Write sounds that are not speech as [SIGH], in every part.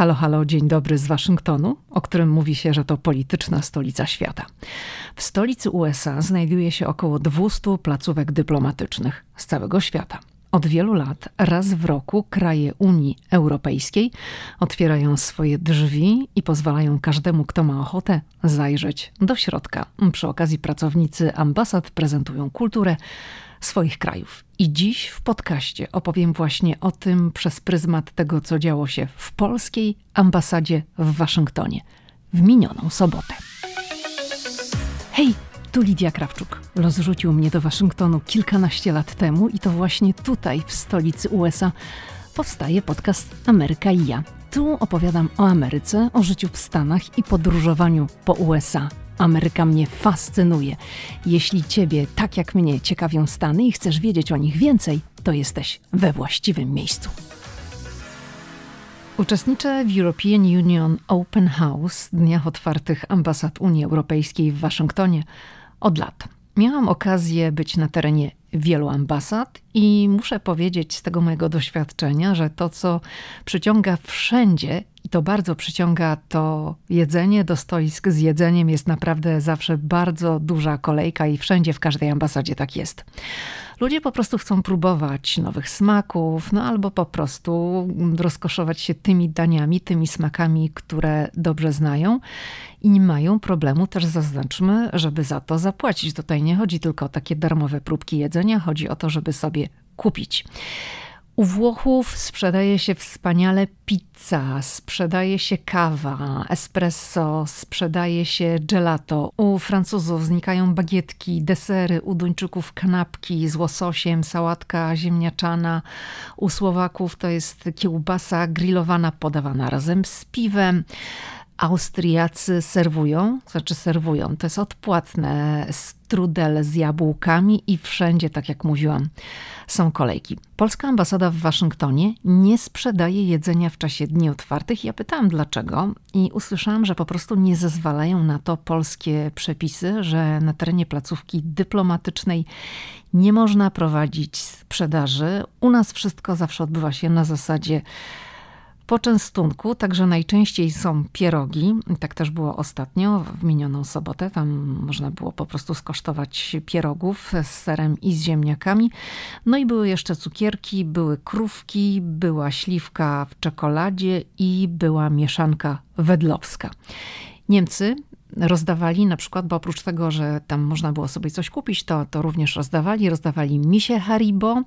Halo, halo, dzień dobry z Waszyngtonu, o którym mówi się, że to polityczna stolica świata. W stolicy USA znajduje się około 200 placówek dyplomatycznych z całego świata. Od wielu lat, raz w roku, kraje Unii Europejskiej otwierają swoje drzwi i pozwalają każdemu, kto ma ochotę, zajrzeć do środka. Przy okazji pracownicy ambasad prezentują kulturę swoich krajów. I dziś w podcaście opowiem właśnie o tym przez pryzmat tego, co działo się w polskiej ambasadzie w Waszyngtonie w minioną sobotę. Hej, tu Lidia Krawczuk. Los rzucił mnie do Waszyngtonu kilkanaście lat temu i to właśnie tutaj, w stolicy USA, powstaje podcast Ameryka i ja. Tu opowiadam o Ameryce, o życiu w Stanach i podróżowaniu po USA. Ameryka mnie fascynuje. Jeśli Ciebie, tak jak mnie, ciekawią Stany i chcesz wiedzieć o nich więcej, to jesteś we właściwym miejscu. Uczestniczę w European Union Open House, dniach otwartych ambasad Unii Europejskiej w Waszyngtonie, od lat. Miałam okazję być na terenie wielu ambasad i muszę powiedzieć z tego mojego doświadczenia, że to, co przyciąga wszędzie i to bardzo przyciąga to jedzenie do stoisk z jedzeniem, jest naprawdę zawsze bardzo duża kolejka i wszędzie w każdej ambasadzie tak jest. Ludzie po prostu chcą próbować nowych smaków, no albo po prostu rozkoszować się tymi daniami, tymi smakami, które dobrze znają i nie mają problemu też zaznaczmy, żeby za to zapłacić. Tutaj nie chodzi tylko o takie darmowe próbki jedzenia, chodzi o to, żeby sobie kupić. U Włochów sprzedaje się wspaniale pizza, sprzedaje się kawa, espresso, sprzedaje się gelato. U Francuzów znikają bagietki, desery, u Duńczyków kanapki z łososiem, sałatka ziemniaczana. U Słowaków to jest kiełbasa grillowana podawana razem z piwem. Austriacy serwują, znaczy serwują, to jest odpłatne, strudel z jabłkami i wszędzie, tak jak mówiłam, są kolejki. Polska ambasada w Waszyngtonie nie sprzedaje jedzenia w czasie dni otwartych. Ja pytałam dlaczego i usłyszałam, że po prostu nie zezwalają na to polskie przepisy, że na terenie placówki dyplomatycznej nie można prowadzić sprzedaży. U nas wszystko zawsze odbywa się na zasadzie poczęstunku, także najczęściej są pierogi. Tak też było ostatnio, w minioną sobotę. Tam można było po prostu skosztować pierogów z serem i z ziemniakami. No i były jeszcze cukierki, były krówki, była śliwka w czekoladzie i była mieszanka wedlowska. Niemcy rozdawali na przykład, bo oprócz tego, że tam można było sobie coś kupić, to, to również rozdawali. Rozdawali misie Haribo,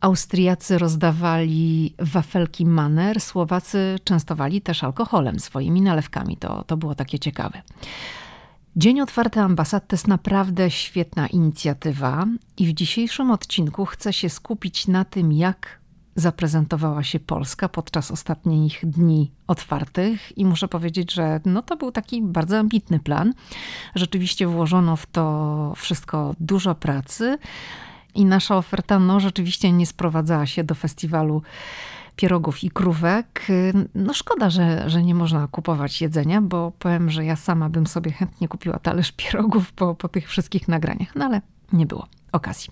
Austriacy rozdawali wafelki Manner, Słowacy częstowali też alkoholem, swoimi nalewkami. To, to było takie ciekawe. Dzień Otwarty Ambasad to jest naprawdę świetna inicjatywa i w dzisiejszym odcinku chcę się skupić na tym, jak zaprezentowała się Polska podczas ostatnich dni otwartych i muszę powiedzieć, że no to był taki bardzo ambitny plan. Rzeczywiście włożono w to wszystko dużo pracy. I nasza oferta no, rzeczywiście nie sprowadzała się do festiwalu pierogów i krówek. No szkoda, że, że nie można kupować jedzenia, bo powiem, że ja sama bym sobie chętnie kupiła talerz [LAUGHS] pierogów po, po tych wszystkich nagraniach, no ale nie było okazji.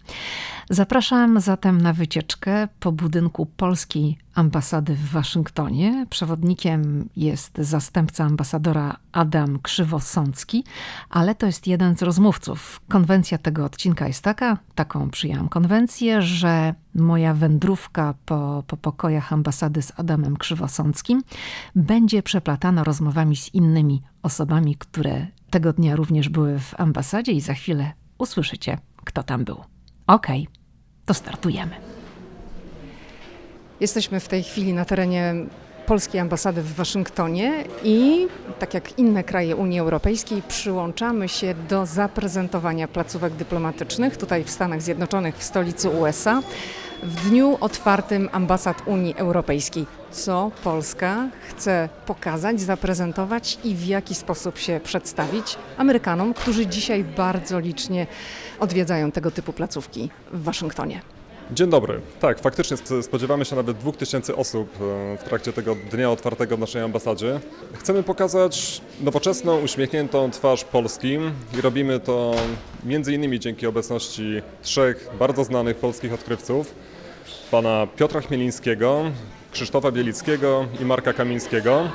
Zapraszam zatem na wycieczkę po budynku polskiej ambasady w Waszyngtonie. Przewodnikiem jest zastępca ambasadora Adam Krzywosącki, ale to jest jeden z rozmówców. Konwencja tego odcinka jest taka, taką przyjęłam konwencję, że moja wędrówka po, po pokojach ambasady z Adamem Krzywosąckim będzie przeplatana rozmowami z innymi osobami, które tego dnia również były w ambasadzie i za chwilę usłyszycie kto tam był. Okej, okay, to startujemy. Jesteśmy w tej chwili na terenie polskiej ambasady w Waszyngtonie i tak jak inne kraje Unii Europejskiej przyłączamy się do zaprezentowania placówek dyplomatycznych tutaj w Stanach Zjednoczonych w stolicy USA w dniu otwartym ambasad Unii Europejskiej. Co Polska chce pokazać, zaprezentować i w jaki sposób się przedstawić Amerykanom, którzy dzisiaj bardzo licznie odwiedzają tego typu placówki w Waszyngtonie. Dzień dobry. Tak, faktycznie spodziewamy się nawet 2000 osób e, w trakcie tego dnia otwartego w naszej ambasadzie. Chcemy pokazać nowoczesną, uśmiechniętą twarz Polski i robimy to innymi dzięki obecności trzech bardzo znanych polskich odkrywców. pana Piotra Chmielińskiego, Krzysztofa Bielickiego i Marka Kamińskiego.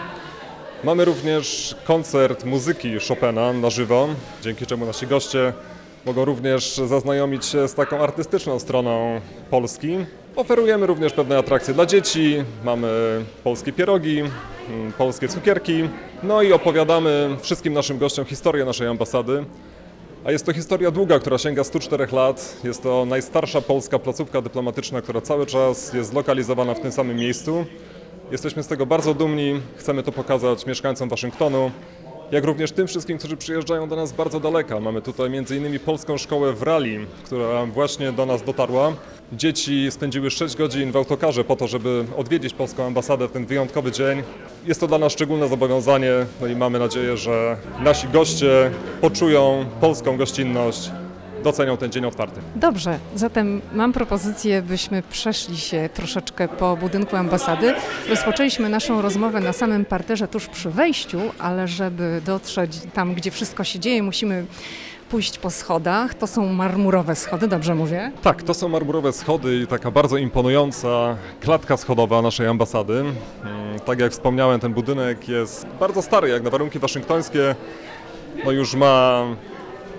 Mamy również koncert muzyki Chopina na żywo, dzięki czemu nasi goście mogą również zaznajomić się z taką artystyczną stroną Polski. Oferujemy również pewne atrakcje dla dzieci, mamy polskie pierogi, mm, polskie cukierki, no i opowiadamy wszystkim naszym gościom historię naszej ambasady. A jest to historia długa, która sięga 104 lat. Jest to najstarsza polska placówka dyplomatyczna, która cały czas jest zlokalizowana w tym samym miejscu. Jesteśmy z tego bardzo dumni, chcemy to pokazać mieszkańcom Waszyngtonu, jak również tym wszystkim, którzy przyjeżdżają do nas bardzo daleka. Mamy tutaj m.in. Polską Szkołę w Rali, która właśnie do nas dotarła. Dzieci spędziły 6 godzin w autokarze po to, żeby odwiedzić polską ambasadę w ten wyjątkowy dzień. Jest to dla nas szczególne zobowiązanie no i mamy nadzieję, że nasi goście poczują polską gościnność docenią ten dzień otwarty. Dobrze, zatem mam propozycję, byśmy przeszli się troszeczkę po budynku ambasady. Rozpoczęliśmy naszą rozmowę na samym parterze tuż przy wejściu, ale żeby dotrzeć tam, gdzie wszystko się dzieje, musimy pójść po schodach. To są marmurowe schody, dobrze mówię? Tak, to są marmurowe schody i taka bardzo imponująca klatka schodowa naszej ambasady. Mm, tak jak wspomniałem, ten budynek jest bardzo stary, jak na warunki waszyngtońskie. No już ma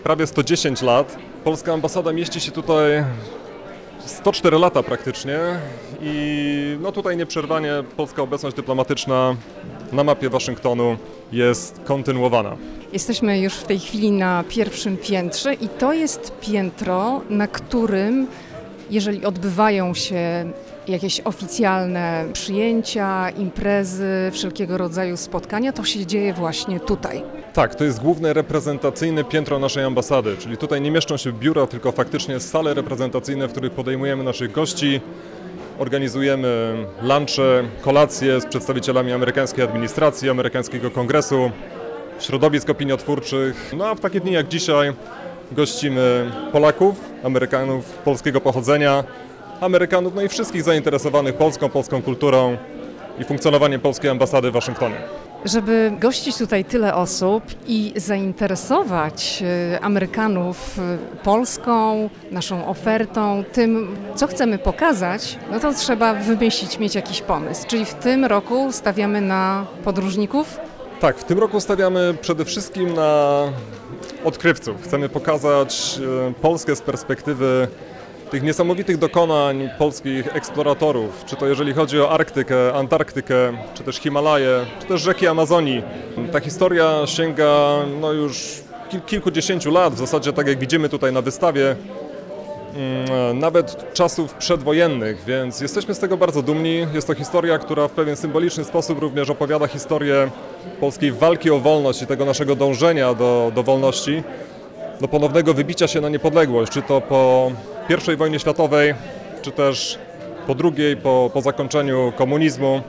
prawie 110 lat. Polska ambasada mieści się tutaj 104 lata praktycznie i no tutaj nieprzerwanie polska obecność dyplomatyczna na mapie Waszyngtonu jest kontynuowana. Jesteśmy już w tej chwili na pierwszym piętrze i to jest piętro, na którym jeżeli odbywają się jakieś oficjalne przyjęcia, imprezy, wszelkiego rodzaju spotkania, to się dzieje właśnie tutaj. Tak, to jest główne reprezentacyjne piętro naszej ambasady, czyli tutaj nie mieszczą się biura, tylko faktycznie sale reprezentacyjne, w których podejmujemy naszych gości, organizujemy lunche, kolacje z przedstawicielami amerykańskiej administracji, amerykańskiego kongresu, środowisk opiniotwórczych. No a w takie dni jak dzisiaj gościmy Polaków, Amerykanów polskiego pochodzenia, Amerykanów, no i wszystkich zainteresowanych Polską, polską kulturą i funkcjonowaniem polskiej ambasady w Waszyngtonie. Żeby gościć tutaj tyle osób i zainteresować e, Amerykanów e, Polską, naszą ofertą, tym, co chcemy pokazać, no to trzeba wymyślić, mieć jakiś pomysł. Czyli w tym roku stawiamy na podróżników? Tak, w tym roku stawiamy przede wszystkim na odkrywców. Chcemy pokazać e, Polskę z perspektywy tych niesamowitych dokonań polskich eksploratorów, czy to jeżeli chodzi o Arktykę, Antarktykę, czy też Himalaje, czy też rzeki Amazonii. Ta historia sięga no już kilkudziesięciu lat, w zasadzie tak jak widzimy tutaj na wystawie, nawet czasów przedwojennych, więc jesteśmy z tego bardzo dumni. Jest to historia, która w pewien symboliczny sposób również opowiada historię polskiej walki o wolność i tego naszego dążenia do, do wolności, do ponownego wybicia się na niepodległość, czy to po i wojnie światowej, czy też po drugiej, po, po zakończeniu komunizmu.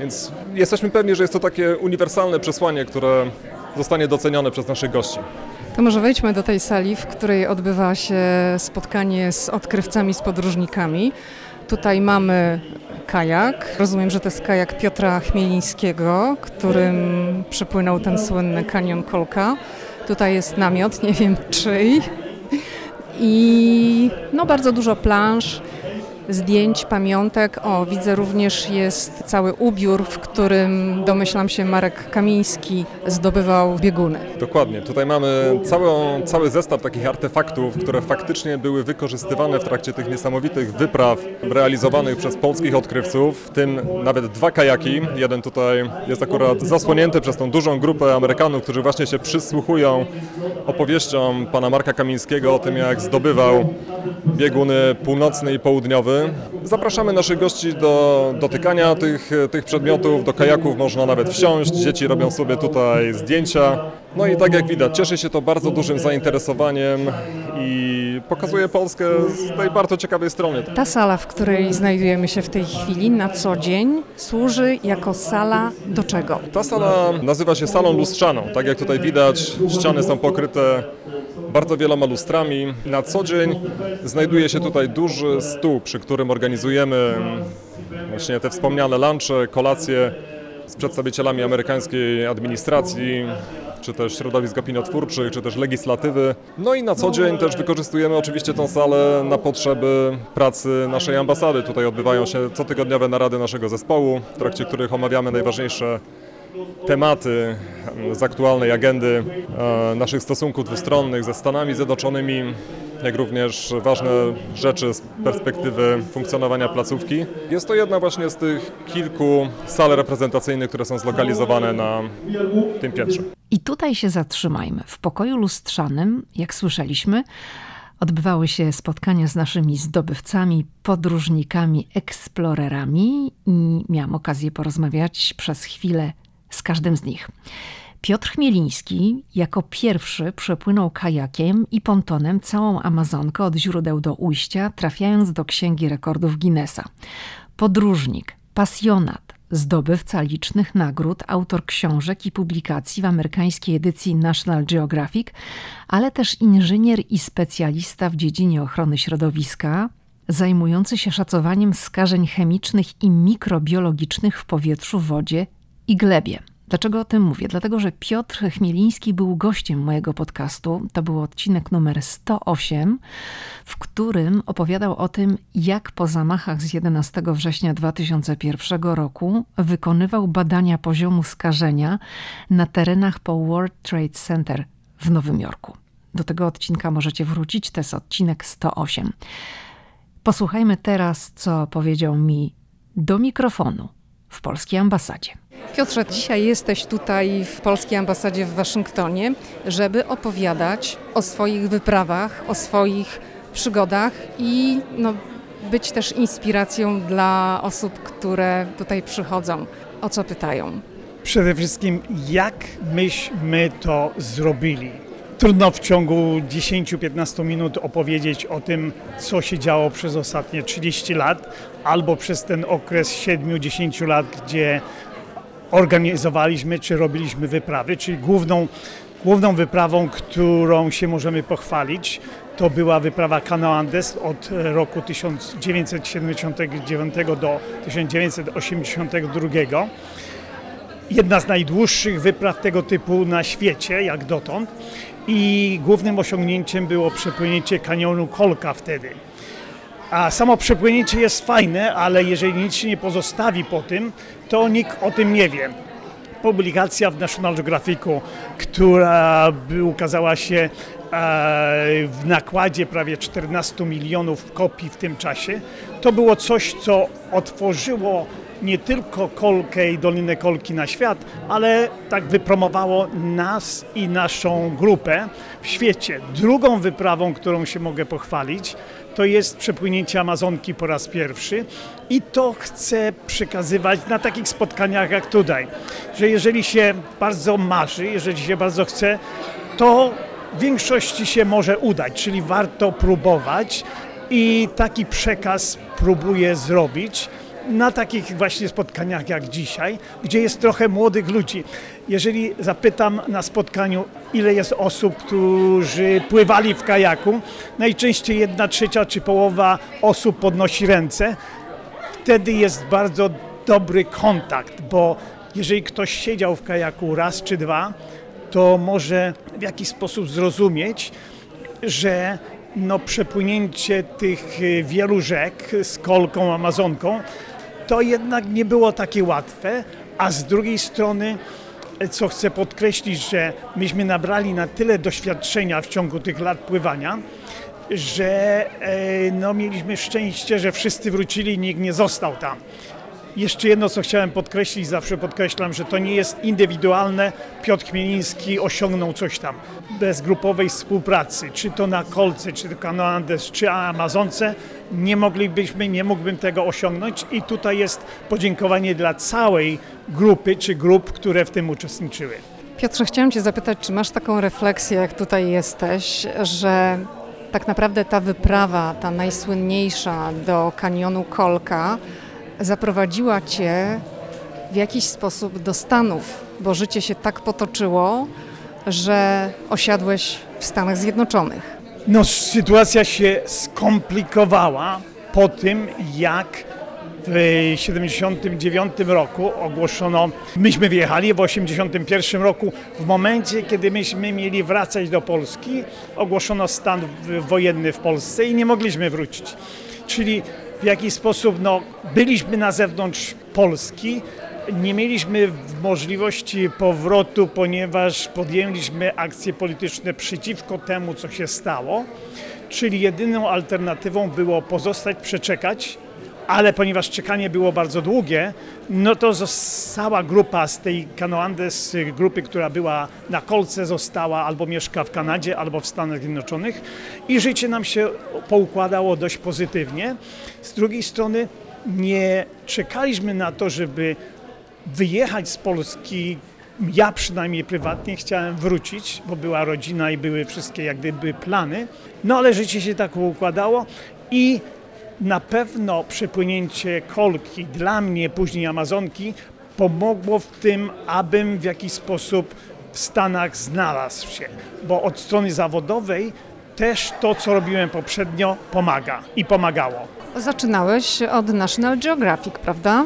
Więc jesteśmy pewni, że jest to takie uniwersalne przesłanie, które zostanie docenione przez naszych gości. To może wejdźmy do tej sali, w której odbywa się spotkanie z odkrywcami, z podróżnikami. Tutaj mamy kajak. Rozumiem, że to jest kajak Piotra Chmielińskiego, którym przypłynął ten słynny kanion Kolka. Tutaj jest namiot, nie wiem [LAUGHS] czyj i no, bardzo dużo plansz, zdjęć, pamiątek. O, widzę również jest cały ubiór, w którym domyślam się Marek Kamiński zdobywał bieguny. Dokładnie. Tutaj mamy całą, cały zestaw takich artefaktów, które faktycznie były wykorzystywane w trakcie tych niesamowitych wypraw realizowanych przez polskich odkrywców, w tym nawet dwa kajaki. Jeden tutaj jest akurat zasłonięty przez tą dużą grupę Amerykanów, którzy właśnie się przysłuchują opowieściom pana Marka Kamińskiego o tym, jak zdobywał bieguny północny i południowy. Zapraszamy naszych gości do dotykania tych, tych przedmiotów, do kajaków można nawet wsiąść, dzieci robią sobie tutaj zdjęcia. No i tak jak widać, cieszy się to bardzo dużym zainteresowaniem i pokazuje Polskę z tej bardzo ciekawej strony. Ta sala, w której znajdujemy się w tej chwili na co dzień, służy jako sala do czego? Ta sala nazywa się salą lustrzaną. Tak jak tutaj widać, ściany są pokryte bardzo wieloma lustrami. Na co dzień znajduje się tutaj duży stół, przy którym organizujemy właśnie te wspomniane lunche, kolacje z przedstawicielami amerykańskiej administracji, czy też środowisk opiniotwórczych, czy też legislatywy. No i na co dzień też wykorzystujemy oczywiście tą salę na potrzeby pracy naszej ambasady. Tutaj odbywają się cotygodniowe narady naszego zespołu, w trakcie których omawiamy najważniejsze tematy z aktualnej agendy e, naszych stosunków dwustronnych ze Stanami Zjednoczonymi, jak również ważne rzeczy z perspektywy funkcjonowania placówki. Jest to jedna właśnie z tych kilku sal reprezentacyjnych, które są zlokalizowane na tym piętrze. I tutaj się zatrzymajmy. W pokoju lustrzanym, jak słyszeliśmy, odbywały się spotkania z naszymi zdobywcami, podróżnikami, eksplorerami i miałam okazję porozmawiać przez chwilę z każdym z nich. Piotr Chmieliński jako pierwszy przepłynął kajakiem i pontonem całą Amazonkę od źródeł do ujścia, trafiając do Księgi Rekordów Guinnessa. Podróżnik, pasjonat, zdobywca licznych nagród, autor książek i publikacji w amerykańskiej edycji National Geographic, ale też inżynier i specjalista w dziedzinie ochrony środowiska, zajmujący się szacowaniem skażeń chemicznych i mikrobiologicznych w powietrzu, wodzie i glebie. Dlaczego o tym mówię? Dlatego, że Piotr Chmieliński był gościem mojego podcastu. To był odcinek numer 108, w którym opowiadał o tym, jak po zamachach z 11 września 2001 roku wykonywał badania poziomu skażenia na terenach po World Trade Center w Nowym Jorku. Do tego odcinka możecie wrócić, to jest odcinek 108. Posłuchajmy teraz, co powiedział mi do mikrofonu w polskiej ambasadzie. Piotrze, dzisiaj jesteś tutaj w polskiej ambasadzie w Waszyngtonie, żeby opowiadać o swoich wyprawach, o swoich przygodach i no, być też inspiracją dla osób, które tutaj przychodzą. O co pytają? Przede wszystkim, jak myśmy to zrobili? Trudno w ciągu 10-15 minut opowiedzieć o tym, co się działo przez ostatnie 30 lat, albo przez ten okres 7-10 lat, gdzie organizowaliśmy czy robiliśmy wyprawy, czyli główną, główną wyprawą, którą się możemy pochwalić, to była wyprawa Cano Andes od roku 1979 do 1982. Jedna z najdłuższych wypraw tego typu na świecie, jak dotąd. I głównym osiągnięciem było przepłynięcie kanionu Kolka wtedy. A samo przepłynięcie jest fajne, ale jeżeli nic się nie pozostawi po tym, to nikt o tym nie wie. Publikacja w National Geographicu, która ukazała się e, w nakładzie prawie 14 milionów kopii w tym czasie, to było coś, co otworzyło nie tylko Kolkę i Dolinę Kolki na świat, ale tak wypromowało nas i naszą grupę w świecie. Drugą wyprawą, którą się mogę pochwalić, to jest przepłynięcie Amazonki po raz pierwszy i to chcę przekazywać na takich spotkaniach jak tutaj, że jeżeli się bardzo marzy, jeżeli się bardzo chce, to w większości się może udać, czyli warto próbować i taki przekaz próbuję zrobić na takich właśnie spotkaniach jak dzisiaj, gdzie jest trochę młodych ludzi. Jeżeli zapytam na spotkaniu, ile jest osób, którzy pływali w kajaku, najczęściej jedna trzecia czy połowa osób podnosi ręce. Wtedy jest bardzo dobry kontakt, bo jeżeli ktoś siedział w kajaku raz czy dwa, to może w jakiś sposób zrozumieć, że no, przepłynięcie tych wielu rzek z kolką, amazonką to jednak nie było takie łatwe, a z drugiej strony, co chcę podkreślić, że myśmy nabrali na tyle doświadczenia w ciągu tych lat pływania, że e, no, mieliśmy szczęście, że wszyscy wrócili, nikt nie został tam. Jeszcze jedno, co chciałem podkreślić, zawsze podkreślam, że to nie jest indywidualne. Piotr Chmieliński osiągnął coś tam. Bez grupowej współpracy, czy to na Kolce, czy to na Andes, czy Amazonce, nie moglibyśmy, nie mógłbym tego osiągnąć i tutaj jest podziękowanie dla całej grupy, czy grup, które w tym uczestniczyły. Piotrze, chciałem Cię zapytać, czy masz taką refleksję, jak tutaj jesteś, że tak naprawdę ta wyprawa, ta najsłynniejsza do kanionu Kolka, zaprowadziła Cię w jakiś sposób do Stanów, bo życie się tak potoczyło, że osiadłeś w Stanach Zjednoczonych. No, sytuacja się skomplikowała po tym, jak w 79 roku ogłoszono, myśmy wyjechali w 81 roku, w momencie, kiedy myśmy mieli wracać do Polski, ogłoszono stan wojenny w Polsce i nie mogliśmy wrócić. Czyli w jakiś sposób no, byliśmy na zewnątrz Polski, nie mieliśmy możliwości powrotu, ponieważ podjęliśmy akcje polityczne przeciwko temu, co się stało. Czyli jedyną alternatywą było pozostać, przeczekać, ale ponieważ czekanie było bardzo długie, no to cała grupa z tej Kanoandes, grupy, która była na kolce, została albo mieszka w Kanadzie, albo w Stanach Zjednoczonych i życie nam się poukładało dość pozytywnie. Z drugiej strony nie czekaliśmy na to, żeby wyjechać z Polski. Ja przynajmniej prywatnie chciałem wrócić, bo była rodzina i były wszystkie jak gdyby plany. No ale życie się tak układało i na pewno przepłynięcie kolki dla mnie, później Amazonki, pomogło w tym, abym w jakiś sposób w Stanach znalazł się, bo od strony zawodowej też to, co robiłem poprzednio, pomaga i pomagało. Zaczynałeś od National Geographic, prawda?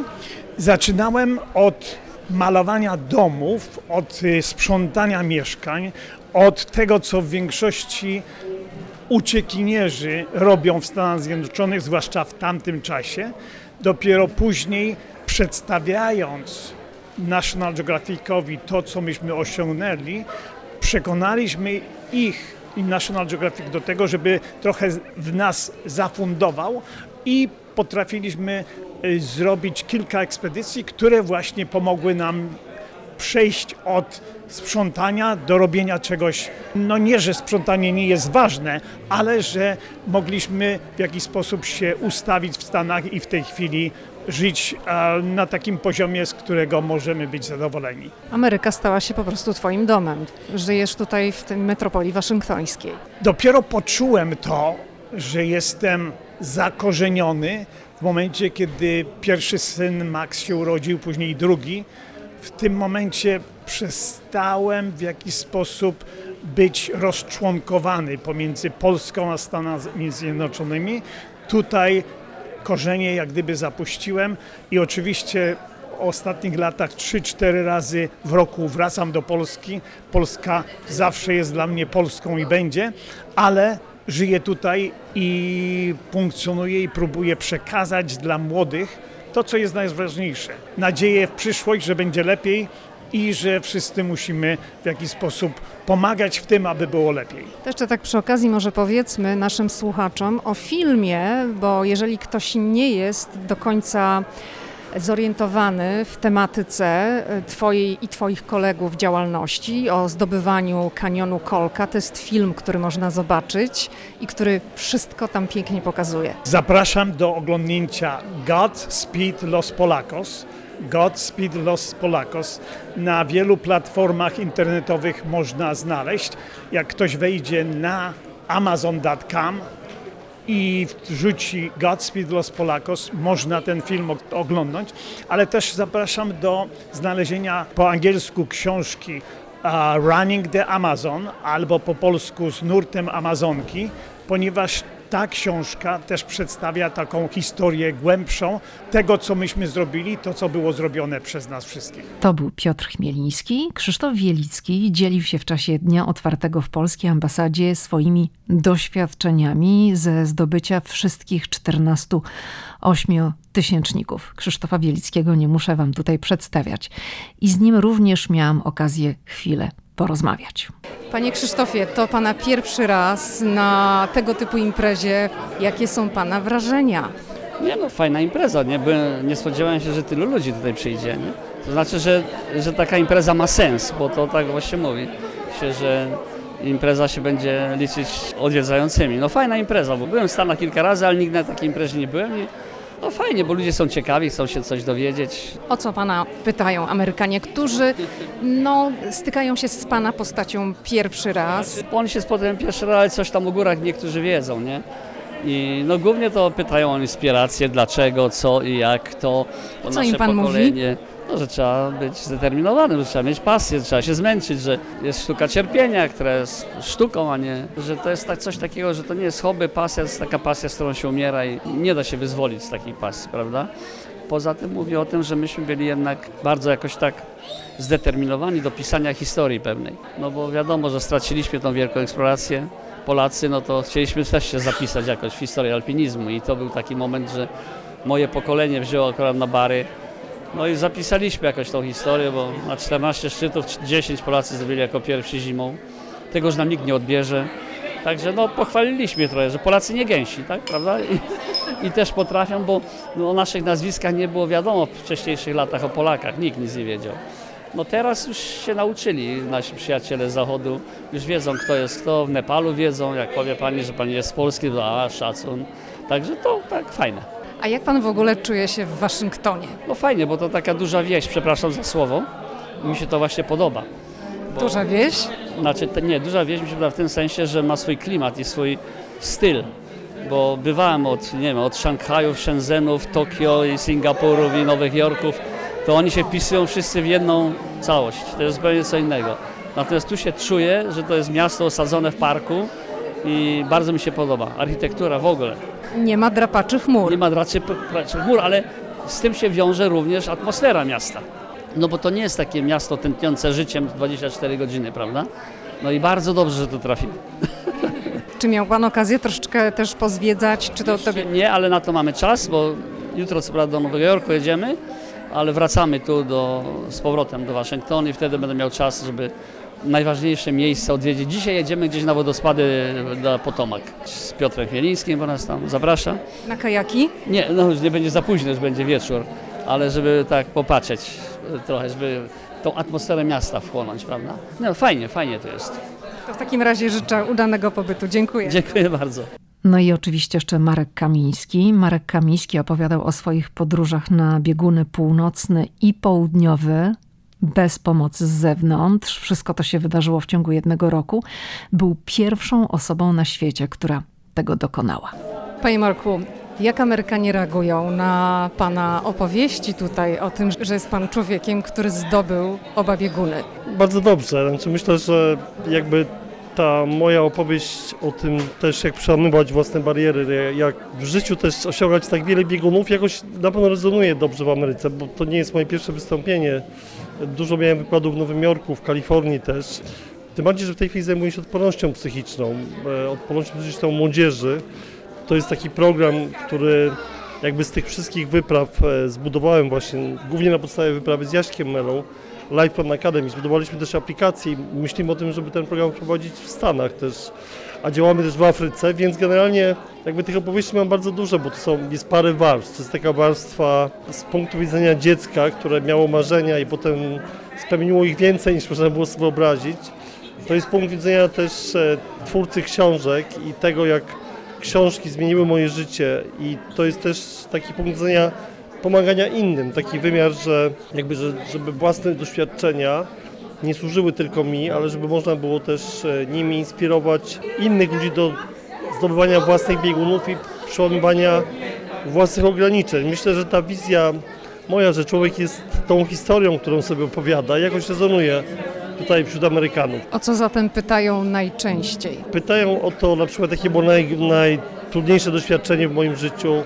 Zaczynałem od malowania domów, od y, sprzątania mieszkań, od tego, co w większości uciekinierzy robią w Stanach Zjednoczonych, zwłaszcza w tamtym czasie. Dopiero później przedstawiając National Geographicowi to, co myśmy osiągnęli, przekonaliśmy ich i National Geographic do tego, żeby trochę w nas zafundował i potrafiliśmy zrobić kilka ekspedycji, które właśnie pomogły nam przejść od sprzątania do robienia czegoś, no nie, że sprzątanie nie jest ważne, ale że mogliśmy w jakiś sposób się ustawić w Stanach i w tej chwili żyć na takim poziomie, z którego możemy być zadowoleni. Ameryka stała się po prostu Twoim domem. Żyjesz tutaj w tym metropolii waszyngtońskiej. Dopiero poczułem to, że jestem zakorzeniony w momencie, kiedy pierwszy syn Max się urodził, później drugi. W tym momencie przestałem w jakiś sposób być rozczłonkowany pomiędzy Polską a Stanami Zjednoczonymi. Tutaj korzenie jak gdyby zapuściłem i oczywiście w ostatnich latach 3-4 razy w roku wracam do Polski. Polska zawsze jest dla mnie Polską i będzie, ale żyję tutaj i funkcjonuję i próbuję przekazać dla młodych to, co jest najważniejsze. Nadzieję w przyszłość, że będzie lepiej i że wszyscy musimy w jakiś sposób pomagać w tym, aby było lepiej. To jeszcze tak przy okazji może powiedzmy naszym słuchaczom o filmie, bo jeżeli ktoś nie jest do końca zorientowany w tematyce e, Twojej i Twoich kolegów działalności o zdobywaniu kanionu Kolka. To jest film, który można zobaczyć i który wszystko tam pięknie pokazuje. Zapraszam do oglądnięcia Godspeed Los Polacos. Godspeed Los Polacos na wielu platformach internetowych można znaleźć. Jak ktoś wejdzie na amazon.com i wrzuci Godspeed Los Polacos, można ten film oglądać, ale też zapraszam do znalezienia po angielsku książki Running the Amazon albo po polsku z nurtem Amazonki, ponieważ ta książka też przedstawia taką historię głębszą tego, co myśmy zrobili, to, co było zrobione przez nas wszystkich. To był Piotr Chmielnicki. Krzysztof Wielicki dzielił się w czasie Dnia Otwartego w Polskiej Ambasadzie swoimi doświadczeniami ze zdobycia wszystkich 14 ośmiotysięczników. Krzysztofa Wielickiego nie muszę wam tutaj przedstawiać. I z nim również miałam okazję chwilę porozmawiać. Panie Krzysztofie, to Pana pierwszy raz na tego typu imprezie. Jakie są Pana wrażenia? Nie no, fajna impreza, nie? By, nie spodziewałem się, że tylu ludzi tutaj przyjdzie, nie? To znaczy, że, że taka impreza ma sens, bo to tak właśnie mówi się, że impreza się będzie liczyć odwiedzającymi. No fajna impreza, bo byłem w Stanach kilka razy, ale nigdy na takiej imprezie nie byłem i no fajnie, bo ludzie są ciekawi, chcą się coś dowiedzieć. O co pana pytają Amerykanie, którzy no, stykają się z pana postacią pierwszy raz? Oni się spotkają pierwszy raz, ale coś tam o górach niektórzy wiedzą, nie? I no głównie to pytają o inspirację, dlaczego, co i jak to. To co im pan pokolenie. mówi? No, że trzeba być zdeterminowanym, że trzeba mieć pasję, że trzeba się zmęczyć, że jest sztuka cierpienia, która jest sztuką, a nie, że to jest tak, coś takiego, że to nie jest hobby, pasja, to jest taka pasja, z którą się umiera i nie da się wyzwolić z takiej pasji, prawda? poza tym mówi o tym, że myśmy byli jednak bardzo jakoś tak zdeterminowani do pisania historii pewnej. No bo wiadomo, że straciliśmy tą wielką eksplorację. Polacy, no to chcieliśmy też się zapisać jakoś w historię alpinizmu i to był taki moment, że moje pokolenie wzięło akurat na bary no i zapisaliśmy jakoś tą historię, bo na 14 szczytów 10 Polacy zdobyli jako pierwsi zimą. Tego już nam nikt nie odbierze. Także no pochwaliliśmy trochę, że Polacy nie gęsi, tak, prawda? I, i też potrafią, bo no, o naszych nazwiskach nie było wiadomo w wcześniejszych latach o Polakach, nikt nic nie wiedział. No teraz już się nauczyli nasi przyjaciele z zachodu, już wiedzą kto jest kto, w Nepalu wiedzą, jak powie pani, że pani jest z Polski, to a szacun. Także to tak fajne. A jak pan w ogóle czuje się w Waszyngtonie? No fajnie, bo to taka duża wieś, przepraszam za słowo. Mi się to właśnie podoba. Bo, Duża wieś? Znaczy, nie, duża wieś mi się podoba w tym sensie, że ma swój klimat i swój styl. Bo bywałem od, nie wiem, od Szanghajów, Shenzhenów, Tokio i Singapurów i Nowych Jorków, to oni się wpisują wszyscy w jedną całość. To jest zupełnie co innego. Natomiast tu się czuję, że to jest miasto osadzone w parku i bardzo mi się podoba. Architektura w ogóle. Nie ma drapaczy chmur. Nie ma pracy chmur, ale z tym się wiąże również atmosfera miasta. No bo to nie jest takie miasto tętniące życiem 24 godziny, prawda? No i bardzo dobrze, że tu trafiłem. Czy miał pan okazję troszeczkę też pozwiedzać? Czy to tobie... Nie, ale na to mamy czas, bo jutro co prawda do Nowego Jorku jedziemy, ale wracamy tu do, z powrotem do Waszyngtonu i wtedy będę miał czas, żeby najważniejsze miejsca odwiedzić. Dzisiaj jedziemy gdzieś na wodospady do Potomak z Piotrem Chmielińskim, bo nas tam zaprasza. Na kajaki? Nie, no już nie będzie za późno, już będzie wieczór, ale żeby tak popatrzeć trochę, żeby tą atmosferę miasta wchłonąć, prawda? No fajnie, fajnie to jest. To w takim razie życzę udanego pobytu. Dziękuję. Dziękuję bardzo. No i oczywiście jeszcze Marek Kamiński. Marek Kamiński opowiadał o swoich podróżach na bieguny północny i południowy, bez pomocy z zewnątrz. Wszystko to się wydarzyło w ciągu jednego roku. Był pierwszą osobą na świecie, która tego dokonała. Panie Marku, jak Amerykanie reagują na pana opowieści tutaj o tym, że jest pan człowiekiem, który zdobył oba bieguny? Bardzo dobrze. Znaczy myślę, że jakby ta moja opowieść o tym też, jak przełamywać własne bariery, jak w życiu też osiągać tak wiele biegunów, jakoś na pewno rezonuje dobrze w Ameryce, bo to nie jest moje pierwsze wystąpienie. Dużo miałem wykładów w Nowym Jorku, w Kalifornii też. Tym bardziej, że w tej chwili zajmuję się odpornością psychiczną, e, odpornością psychiczną młodzieży. To jest taki program, który jakby z tych wszystkich wypraw e, zbudowałem właśnie, głównie na podstawie wyprawy z Jaśkiem Melą, Life Plan Academy. Zbudowaliśmy też aplikację i myślimy o tym, żeby ten program prowadzić w Stanach też, a działamy też w Afryce, więc generalnie jakby tych opowieści mam bardzo dużo, bo to są, jest parę warstw. To jest taka warstwa z punktu widzenia dziecka, które miało marzenia i potem spełniło ich więcej niż można było sobie wyobrazić. To jest punkt widzenia też e, twórcy książek i tego, jak książki zmieniły moje życie i to jest też taki punkt widzenia pomagania innym, taki wymiar, że jakby, że, żeby własne doświadczenia nie służyły tylko mi, ale żeby można było też e, nimi inspirować innych ludzi do zdobywania własnych biegunów i przełamywania własnych ograniczeń. Myślę, że ta wizja moja, że człowiek jest tą historią, którą sobie opowiada, jakoś rezonuje tutaj wśród Amerykanów. O co zatem pytają najczęściej? Pytają o to na przykład, jakie było naj, najtrudniejsze doświadczenie w moim życiu.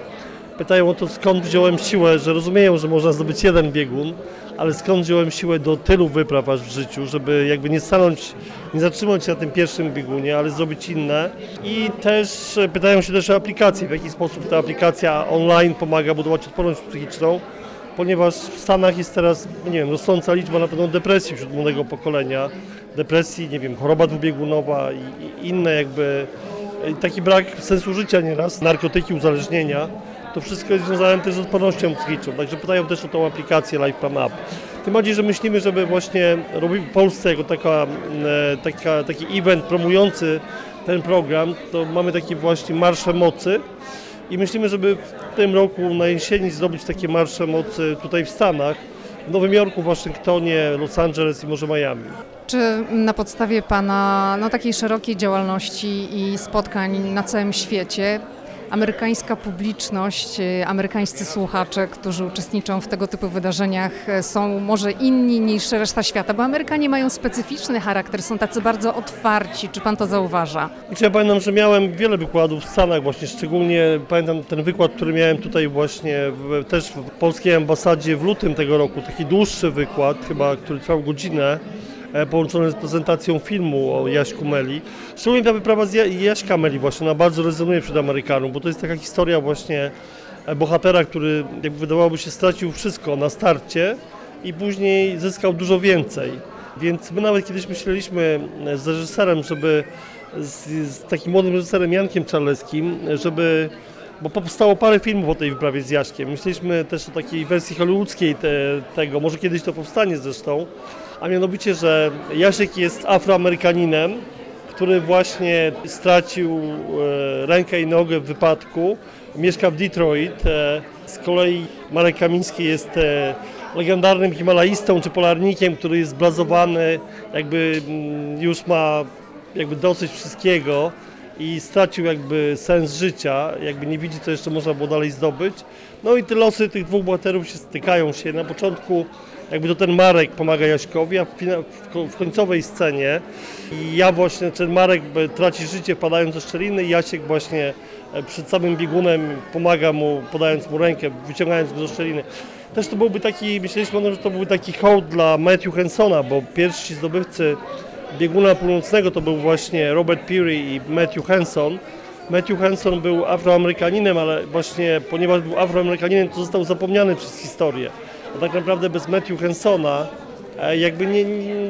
Pytają o to, skąd wziąłem siłę, że rozumieją, że można zdobyć jeden biegun, ale skąd wziąłem siłę do tylu wypraw aż w życiu, żeby jakby nie stanąć, nie zatrzymać się na tym pierwszym biegunie, ale zrobić inne. I też e, pytają się też o aplikację, w jaki sposób ta aplikacja online pomaga budować odporność psychiczną, ponieważ w Stanach jest teraz, nie wiem, rosnąca liczba na pewno depresji wśród młodego pokolenia, depresji, nie wiem, choroba dwubiegunowa i, i inne jakby, i taki brak sensu życia nieraz, narkotyki, uzależnienia. To wszystko jest związane też z odpornością psychiczną, także pytają też o tą aplikację Life Plan Up. Tym bardziej, że myślimy, żeby właśnie robić w Polsce jako taka, e, taka, taki event promujący ten program, to mamy takie właśnie marsze mocy i myślimy, żeby w tym roku na jesieni zdobyć takie marsze mocy tutaj w Stanach, w Nowym Jorku, Waszyngtonie, Los Angeles i może Miami. Czy na podstawie pana no, takiej szerokiej działalności i spotkań na całym świecie amerykańska publiczność, y, amerykańscy słuchacze, którzy uczestniczą w tego typu wydarzeniach, y, są może inni niż reszta świata, bo Amerykanie mają specyficzny charakter, są tacy bardzo otwarci. Czy pan to zauważa? Znaczy, ja pamiętam, że miałem wiele wykładów w Stanach właśnie, szczególnie pamiętam ten wykład, który miałem tutaj właśnie w, też w polskiej ambasadzie w lutym tego roku, taki dłuższy wykład, chyba, który trwał godzinę, e, połączony z prezentacją filmu o Jaśku Meli. Szczególnie ta wyprawa z Ja- Jaśka Meli właśnie, ona bardzo rezonuje wśród Amerykanów, bo to jest taka historia właśnie e, bohatera, który jakby wydawałoby się stracił wszystko na starcie i później zyskał dużo więcej. Więc my nawet kiedyś myśleliśmy e, z reżyserem, żeby z, z takim młodym reżyserem Jankiem Czarleskim, żeby, bo powstało parę filmów o tej wyprawie z Jaśkiem. Myśleliśmy też o takiej wersji hollywoodzkiej te, tego, może kiedyś to powstanie zresztą, a mianowicie, że Jasiek jest afroamerykaninem, który właśnie stracił e, rękę i nogę w wypadku, mieszka w Detroit. E, z kolei Marek Kamiński jest e, legendarnym himalaistą czy polarnikiem, który jest zblazowany, jakby mm, już ma jakby dosyć wszystkiego i stracił jakby sens życia, jakby nie widzi, co jeszcze można było dalej zdobyć. No i te losy tych dwóch bohaterów się stykają się. Na początku jakby to ten Marek pomaga Jaśkowi, a w, końcowej scenie ja właśnie, ten Marek traci życie wpadając do szczeliny i Jasiek właśnie e, przed samym biegunem pomaga mu, podając mu rękę, wyciągając go do szczeliny. Też to byłby taki, myśleliśmy, że to byłby taki hołd dla Matthew Hensona, bo pierwsi zdobywcy bieguna północnego to był właśnie Robert Peary i Matthew Henson. Matthew Henson był afroamerykaninem, ale właśnie ponieważ był afroamerykaninem, to został zapomniany przez historię. A tak naprawdę bez Matthew Hensona e, jakby nie,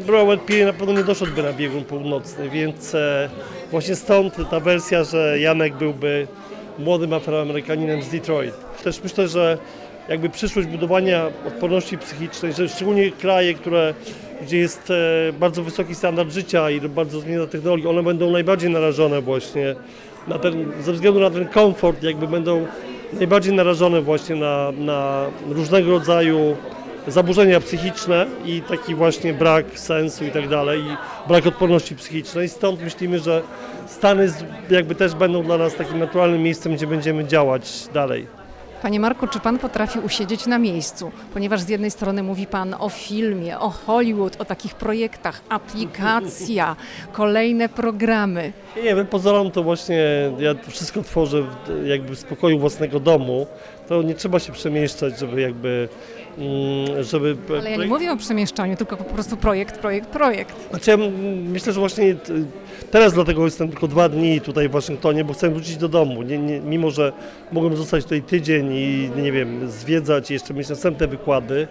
Robert Peary na pewno nie doszedłby na biegun północny, więc e, właśnie stąd ta wersja, że Janek byłby młodym afroamerykaninem z Detroit. Też myślę, że jakby przyszłość budowania odporności psychicznej, że szczególnie kraje, które, gdzie jest e, bardzo wysoki standard życia i bardzo zmienna technologia, one będą najbardziej narażone właśnie na ten, ze względu na ten komfort, jakby będą najbardziej narażone właśnie na, na różnego rodzaju zaburzenia psychiczne i taki właśnie brak sensu i tak dalej, i brak odporności psychicznej. Stąd myślimy, że Stany jakby też będą dla nas takim naturalnym miejscem, gdzie będziemy działać dalej. Panie Marku, czy pan potrafi usiedzieć na miejscu? Ponieważ z jednej strony mówi pan o filmie, o Hollywood, o takich projektach, aplikacja, kolejne programy. Nie, nie, pozorom to właśnie ja wszystko tworzę jakby w spokoju własnego domu. To nie trzeba się przemieszczać, żeby jakby, żeby... Ale ja nie mówię o przemieszczaniu, tylko po prostu projekt, projekt, projekt. Znaczy ja myślę, że właśnie t- teraz dlatego jestem tylko dwa dni tutaj w Waszyngtonie, bo chcę wrócić do domu. Nie, nie, mimo, że mogłem zostać tutaj tydzień i nie wiem, zwiedzać i jeszcze mieć następne wykłady,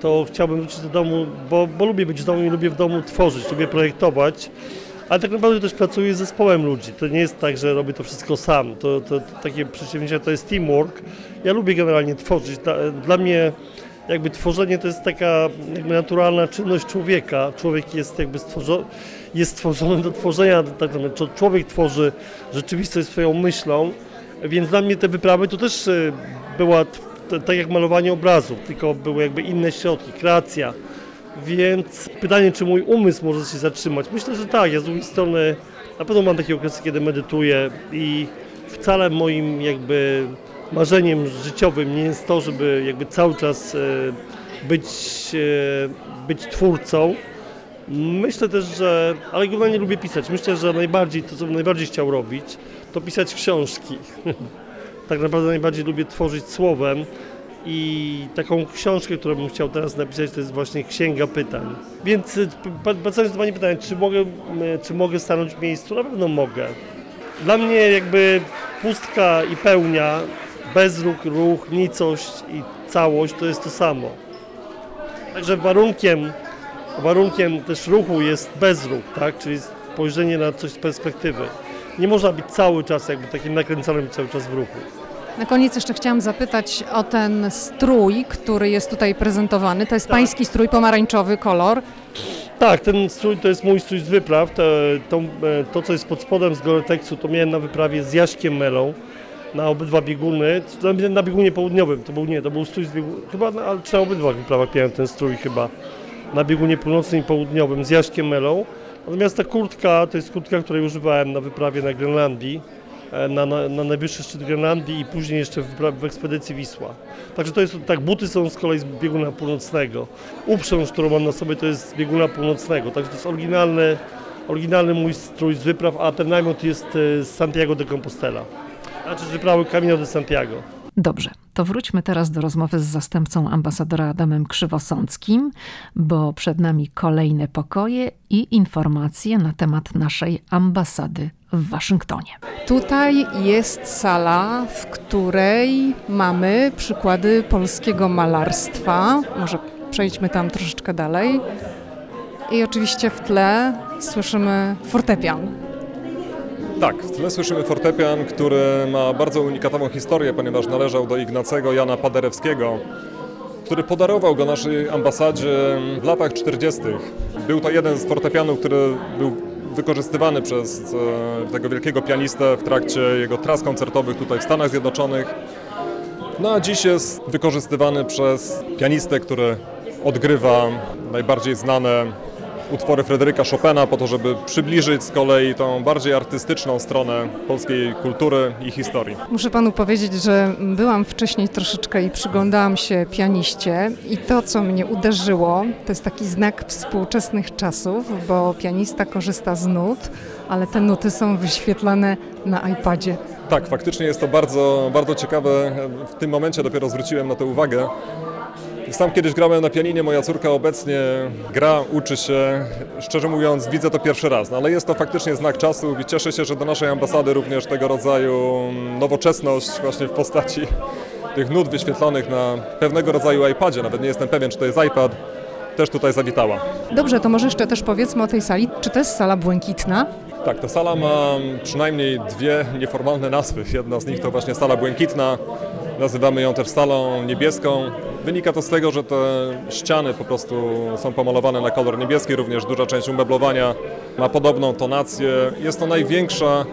to chciałbym wrócić do domu, bo, bo lubię być w domu i lubię w domu tworzyć, lubię projektować. Ale tak naprawdę też pracuję z zespołem ludzi. To nie jest tak, że robię to wszystko sam. To, to, to takie przedsięwzięcie to jest teamwork. Ja lubię generalnie tworzyć. Dla, dla mnie jakby tworzenie to jest taka naturalna czynność człowieka. Człowiek jest jakby stworzony, jest stworzony do tworzenia. Tak człowiek tworzy rzeczywistość swoją myślą, więc dla mnie te wyprawy to też e, była tak jak malowanie obrazów, tylko były jakby inne środki, kreacja. Więc pytanie, czy mój umysł może się zatrzymać? Myślę, że tak. Ja z drugiej strony na pewno mam takie okresy, kiedy medytuję i wcale moim jakby marzeniem życiowym nie jest to, żeby jakby cały czas e, być, e, być twórcą. Myślę też, że, ale generalnie lubię pisać. Myślę, że najbardziej, to co bym najbardziej chciał robić, to pisać książki. [LAUGHS] tak naprawdę najbardziej lubię tworzyć słowem i taką książkę, którą bym chciał teraz napisać, to jest właśnie Księga Pytań. Więc p- wracając do Pani pytania, czy mogę, czy mogę stanąć w miejscu? Na pewno mogę. Dla mnie jakby pustka i pełnia, bezruch, ruch, nicość i całość to jest to samo. Także warunkiem, warunkiem też ruchu jest bezruch, tak? czyli spojrzenie na coś z perspektywy. Nie można być cały czas jakby takim nakręconym cały czas w ruchu. Na koniec jeszcze chciałam zapytać o ten strój, który jest tutaj prezentowany. To jest Tak. pański strój, pomarańczowy kolor. Tak, ten strój to jest mój strój z wypraw. To, to, to co jest pod spodem z Goreteksu, to miałem na wyprawie z Jaśkiem Melą na obydwa bieguny. Na- biegunie południowym to był nie, to był strój z biegunu, chyba na, ale czy na obydwa wyprawach miałem ten strój chyba. Na biegunie północnym i południowym z Jaśkiem Melą. Natomiast ta kurtka to jest kurtka, której używałem na wyprawie na Grenlandii. e, na, na, na najwyższy szczyt Grenlandii i później jeszcze w, w ekspedycji Wisła. Także to jest tak, buty są z kolei z bieguna północnego. Uprząż, którą mam na sobie, to jest z bieguna północnego. Także to jest oryginalny, oryginalny mój strój z wypraw, a ten namiot jest e, z Santiago de Compostela. Znaczy z wyprawy Camino de Santiago. Dobrze, to wróćmy teraz do rozmowy z zastępcą ambasadora Adamem Krzywosąckim, bo przed nami kolejne pokoje i informacje na temat naszej ambasady w Waszyngtonie. Tutaj jest sala, w której mamy przykłady polskiego malarstwa. Może przejdźmy tam troszeczkę dalej. I oczywiście w tle słyszymy fortepian. Tak, w tle słyszymy fortepian, który ma bardzo unikatową historię, ponieważ należał do Ignacego Jana Paderewskiego, który podarował go naszej ambasadzie w latach 40. Był to jeden z fortepianów, który był wykorzystywany przez e, tego wielkiego pianistę w trakcie jego tras koncertowych tutaj w Stanach Zjednoczonych. No a dziś jest wykorzystywany przez pianistę, który odgrywa najbardziej znane utwory Fryderyka Chopina po to, żeby przybliżyć z kolei tą bardziej artystyczną stronę polskiej kultury i historii. Muszę panu powiedzieć, że byłam wcześniej troszeczkę i przyglądałam się pianiście i to, co mnie uderzyło, to jest taki znak współczesnych czasów, bo pianista korzysta z nut, ale te nuty są wyświetlane na iPadzie. Tak, faktycznie jest to bardzo, bardzo ciekawe. W tym momencie dopiero zwróciłem na to uwagę. Sam kiedyś grałem na pianinie, moja córka obecnie gra, uczy się. Szczerze mówiąc, widzę to pierwszy raz, no ale jest to faktycznie znak czasu i cieszę się, że do naszej ambasady również tego rodzaju nowoczesność właśnie w postaci tych nut wyświetlonych na pewnego rodzaju iPadzie, nawet nie jestem pewien, czy to jest iPad, też tutaj zawitała. Dobrze, to może jeszcze też powiedzmy o tej sali. Czy to jest sala błękitna? Tak, ta sala ma przynajmniej dwie nieformalne nazwy. Jedna z nich to właśnie sala błękitna. Nazywamy ją też salą niebieską. Wynika to z tego, że te ściany po prostu są pomalowane na kolor niebieski, również duża część umeblowania ma podobną tonację. Jest to największa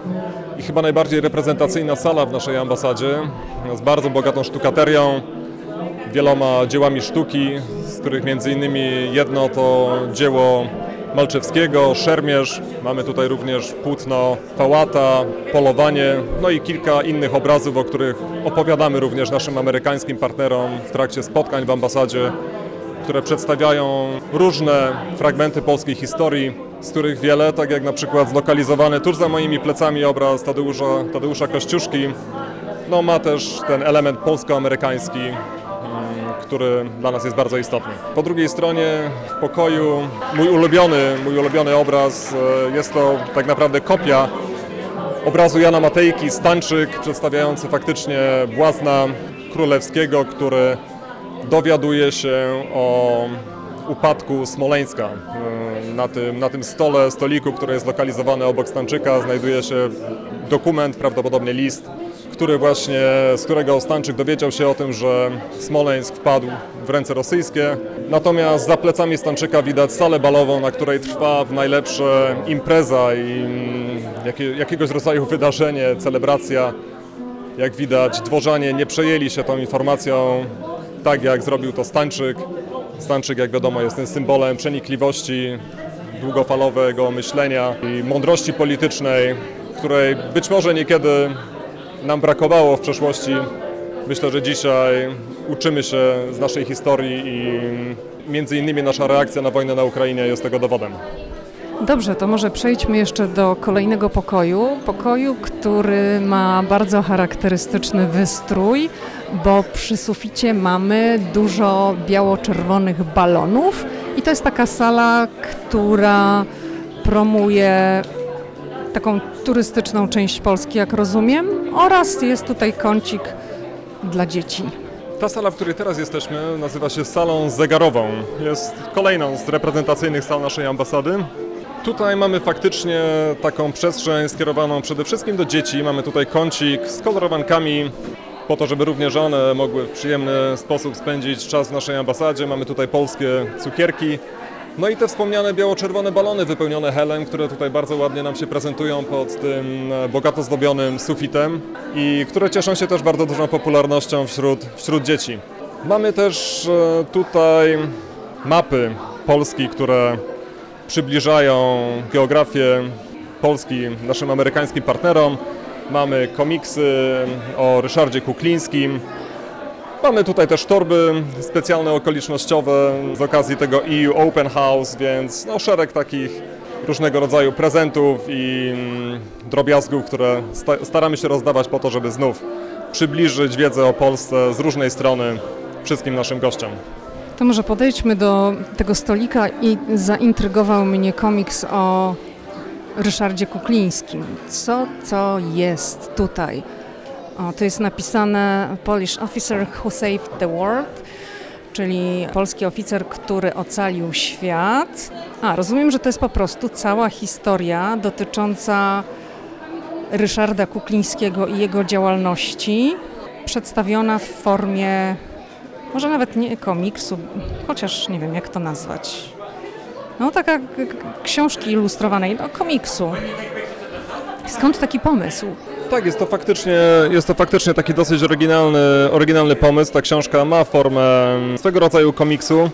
i chyba najbardziej reprezentacyjna sala w naszej ambasadzie z bardzo bogatą sztukaterią, wieloma dziełami sztuki, z których między innymi jedno to dzieło Malczewskiego, Szermierz, mamy tutaj również płótno Pałata, Polowanie, no i kilka innych obrazów, o których opowiadamy również naszym amerykańskim partnerom w trakcie spotkań w ambasadzie, które przedstawiają różne fragmenty polskiej historii, z których wiele, tak jak na przykład zlokalizowany tuż za moimi plecami obraz Tadeusza, Tadeusza Kościuszki, no ma też ten element polsko-amerykański, który dla nas jest bardzo istotny. Po drugiej stronie w pokoju mój ulubiony, mój ulubiony obraz e, jest to tak naprawdę kopia obrazu Jana Matejki, Stańczyk, przedstawiający faktycznie błazna królewskiego, który dowiaduje się o upadku Smoleńska. E, na tym, na tym stole, stoliku, który jest lokalizowany obok Stanczyka, znajduje się dokument, prawdopodobnie list który właśnie, z którego Stanczyk dowiedział się o tym, że Smoleńsk wpadł w ręce rosyjskie. Natomiast za plecami Stanczyka widać salę balową, na której trwa w najlepsze impreza i mm, jakie, jakiegoś rodzaju wydarzenie, celebracja. Jak widać, dworzanie nie przejęli się tą informacją tak, jak zrobił to Stańczyk. Stańczyk, jak wiadomo, jest tym symbolem przenikliwości, długofalowego myślenia i mądrości politycznej, której być może niekiedy nam brakowało w przeszłości. Myślę, że dzisiaj uczymy się z naszej historii i między innymi nasza reakcja na wojnę na Ukrainie jest tego dowodem. Dobrze, to może przejdźmy jeszcze do kolejnego pokoju. Pokoju, który ma bardzo charakterystyczny wystrój, bo przy suficie mamy dużo biało-czerwonych balonów i to jest taka sala, która promuje taką turystyczną część Polski, jak rozumiem, oraz jest tutaj kącik dla dzieci. Ta sala, w której teraz jesteśmy, nazywa się salą zegarową. Jest kolejną z reprezentacyjnych sal naszej ambasady. Tutaj mamy faktycznie taką przestrzeń skierowaną przede wszystkim do dzieci. Mamy tutaj kącik z kolorowankami, po to, żeby również one mogły w przyjemny sposób spędzić czas w naszej ambasadzie. Mamy tutaj polskie cukierki, no i te wspomniane biało-czerwone balony wypełnione helem, które tutaj bardzo ładnie nam się prezentują pod tym e, bogato zdobionym sufitem i które cieszą się też bardzo dużą popularnością wśród, wśród dzieci. Mamy też e, tutaj mapy Polski, które przybliżają geografię Polski naszym amerykańskim partnerom. mamy komiksy o Ryszardzie Kuklińskim, Mamy tutaj też torby specjalne okolicznościowe z okazji tego EU Open House, więc no, szereg takich różnego rodzaju prezentów i mm, drobiazgów, które staramy się rozdawać po to, żeby znów przybliżyć wiedzę o Polsce z różnej strony wszystkim naszym gościom. To może podejdźmy do tego stolika i zaintrygował mnie komiks o Ryszardzie Kuklińskim. Co to jest tutaj? To jest napisane Polish Officer Who Saved the World, czyli polski oficer, który ocalił świat. A, rozumiem, że to jest po prostu cała historia dotycząca Ryszarda Kuklińskiego i jego działalności, przedstawiona w formie może nawet nie komiksu, chociaż nie wiem jak to nazwać. No taka książki ilustrowanej, no komiksu. Skąd taki pomysł? Tak, jest to faktycznie, jest to faktycznie taki dosyć oryginalny, oryginalny pomysł. Ta książka ma formę swego rodzaju komiksu.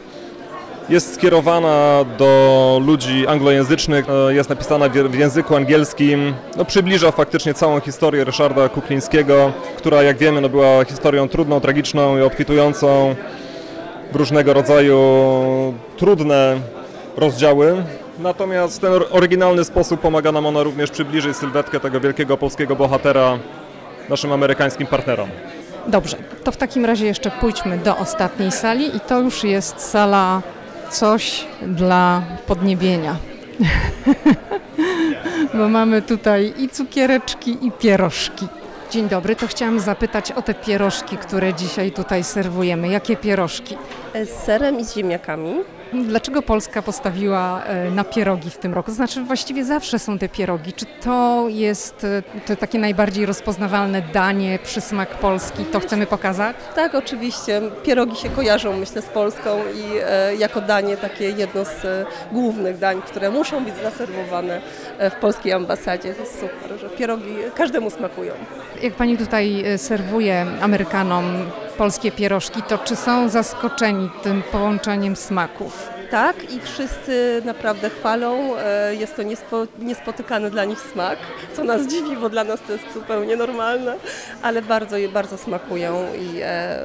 Jest skierowana do ludzi anglojęzycznych, e, jest napisana w języku angielskim. No, przybliża faktycznie całą historię Ryszarda Kuklińskiego, która jak wiemy no, była historią trudną, tragiczną i obfitującą w różnego rodzaju trudne rozdziały. Natomiast w ten oryginalny sposób pomaga nam ona również przybliżyć sylwetkę tego wielkiego polskiego bohatera naszym amerykańskim partnerom. Dobrze, to w takim razie jeszcze pójdźmy do ostatniej sali i to już jest sala coś dla podniebienia. [LAUGHS] Bo mamy tutaj i cukiereczki, i pierożki. Dzień dobry, to chciałam zapytać o te pierożki, które dzisiaj tutaj serwujemy. Jakie pierożki? Z serem i z ziemniakami. Dlaczego Polska postawiła e, na pierogi w tym roku? Znaczy właściwie zawsze są te pierogi. Czy to jest e, to takie najbardziej rozpoznawalne danie, przysmak Polski? To chcemy pokazać? Tak, oczywiście. Pierogi się kojarzą myślę z Polską i e, jako danie takie jedno z głównych dań, które muszą być zaserwowane w polskiej ambasadzie. To jest super, że pierogi każdemu smakują. Jak pani tutaj serwuje Amerykanom polskie pierożki, to czy są zaskoczeni tym połączeniem smaków? Tak i wszyscy naprawdę chwalą. E, jest to niespo, niespotykany dla nich smak, co nas dziwi, bo dla nas to jest zupełnie normalne, ale bardzo, bardzo smakują i e,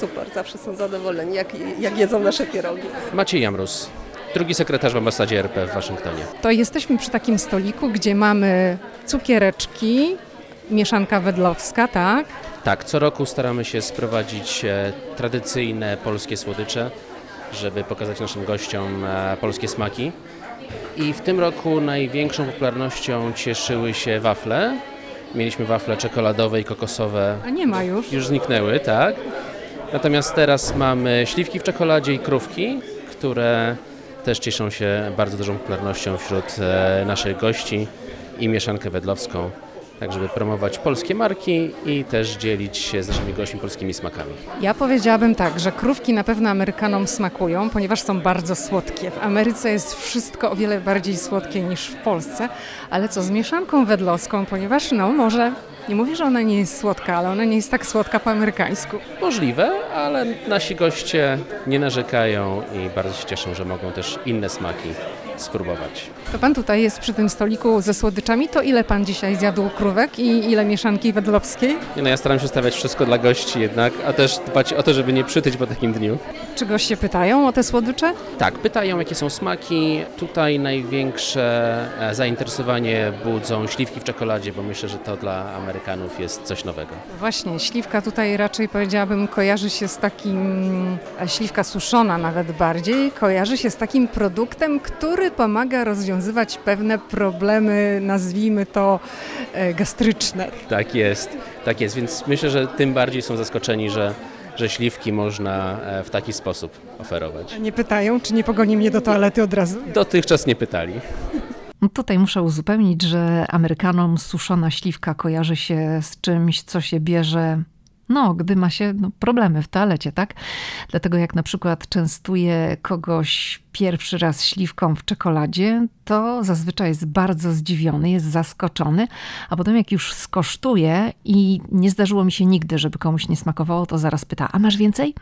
super, zawsze są zadowoleni, jak, jak jedzą nasze pierogi. Maciej Jamrus, drugi sekretarz w ambasadzie RP w Waszyngtonie. To jesteśmy przy takim stoliku, gdzie mamy cukiereczki, mieszanka wedlowska, tak? Tak, co roku staramy się sprowadzić e, tradycyjne polskie słodycze, żeby pokazać naszym gościom e, polskie smaki. I w tym roku największą popularnością cieszyły się wafle. Mieliśmy wafle czekoladowe i kokosowe. A nie ma już? Już zniknęły, tak. Natomiast teraz mamy śliwki w czekoladzie i krówki, które też cieszą się bardzo dużą popularnością wśród e, naszych gości i mieszankę wedlowską tak żeby promować polskie marki i też dzielić się z naszymi gośćmi polskimi smakami. Ja powiedziałabym tak, że krówki na pewno Amerykanom smakują, ponieważ są bardzo słodkie. W Ameryce jest wszystko o wiele bardziej słodkie niż w Polsce, ale co z mieszanką wedlowską, ponieważ no może nie mówię, że ona nie jest słodka, ale ona nie jest tak słodka po amerykańsku. Możliwe, ale nasi goście nie narzekają i bardzo się cieszą, że mogą też inne smaki spróbować. To pan tutaj jest przy tym stoliku ze słodyczami, to ile pan dzisiaj zjadł krówek i ile mieszanki wedlowskiej? Nie, no ja staram się stawiać wszystko dla gości jednak, a też dbać o to, żeby nie przytyć po takim dniu. Czy goście pytają o te słodycze? Tak, pytają jakie są smaki. Tutaj największe e, zainteresowanie budzą śliwki w czekoladzie, bo myślę, że to dla Amerykanów jest coś nowego. Właśnie, śliwka tutaj raczej powiedziałabym kojarzy się z takim, śliwka suszona nawet bardziej, kojarzy się z takim produktem, który pomaga rozwiązywać pewne problemy, nazwijmy to e, gastryczne. Tak jest, tak jest, więc myślę, że tym bardziej są zaskoczeni, że że śliwki można e, w taki sposób oferować. A nie pytają, czy nie pogoni mnie do toalety od razu? Dotychczas nie pytali. No tutaj muszę uzupełnić, że Amerykanom suszona śliwka kojarzy się z czymś, co się bierze no, gdy ma się no, problemy w toalecie, tak? Dlatego jak na przykład częstuje kogoś pierwszy raz śliwką w czekoladzie, to zazwyczaj jest bardzo zdziwiony, jest zaskoczony, a potem jak już skosztuje i nie zdarzyło mi się nigdy, żeby komuś nie smakowało, to zaraz pyta, a masz więcej?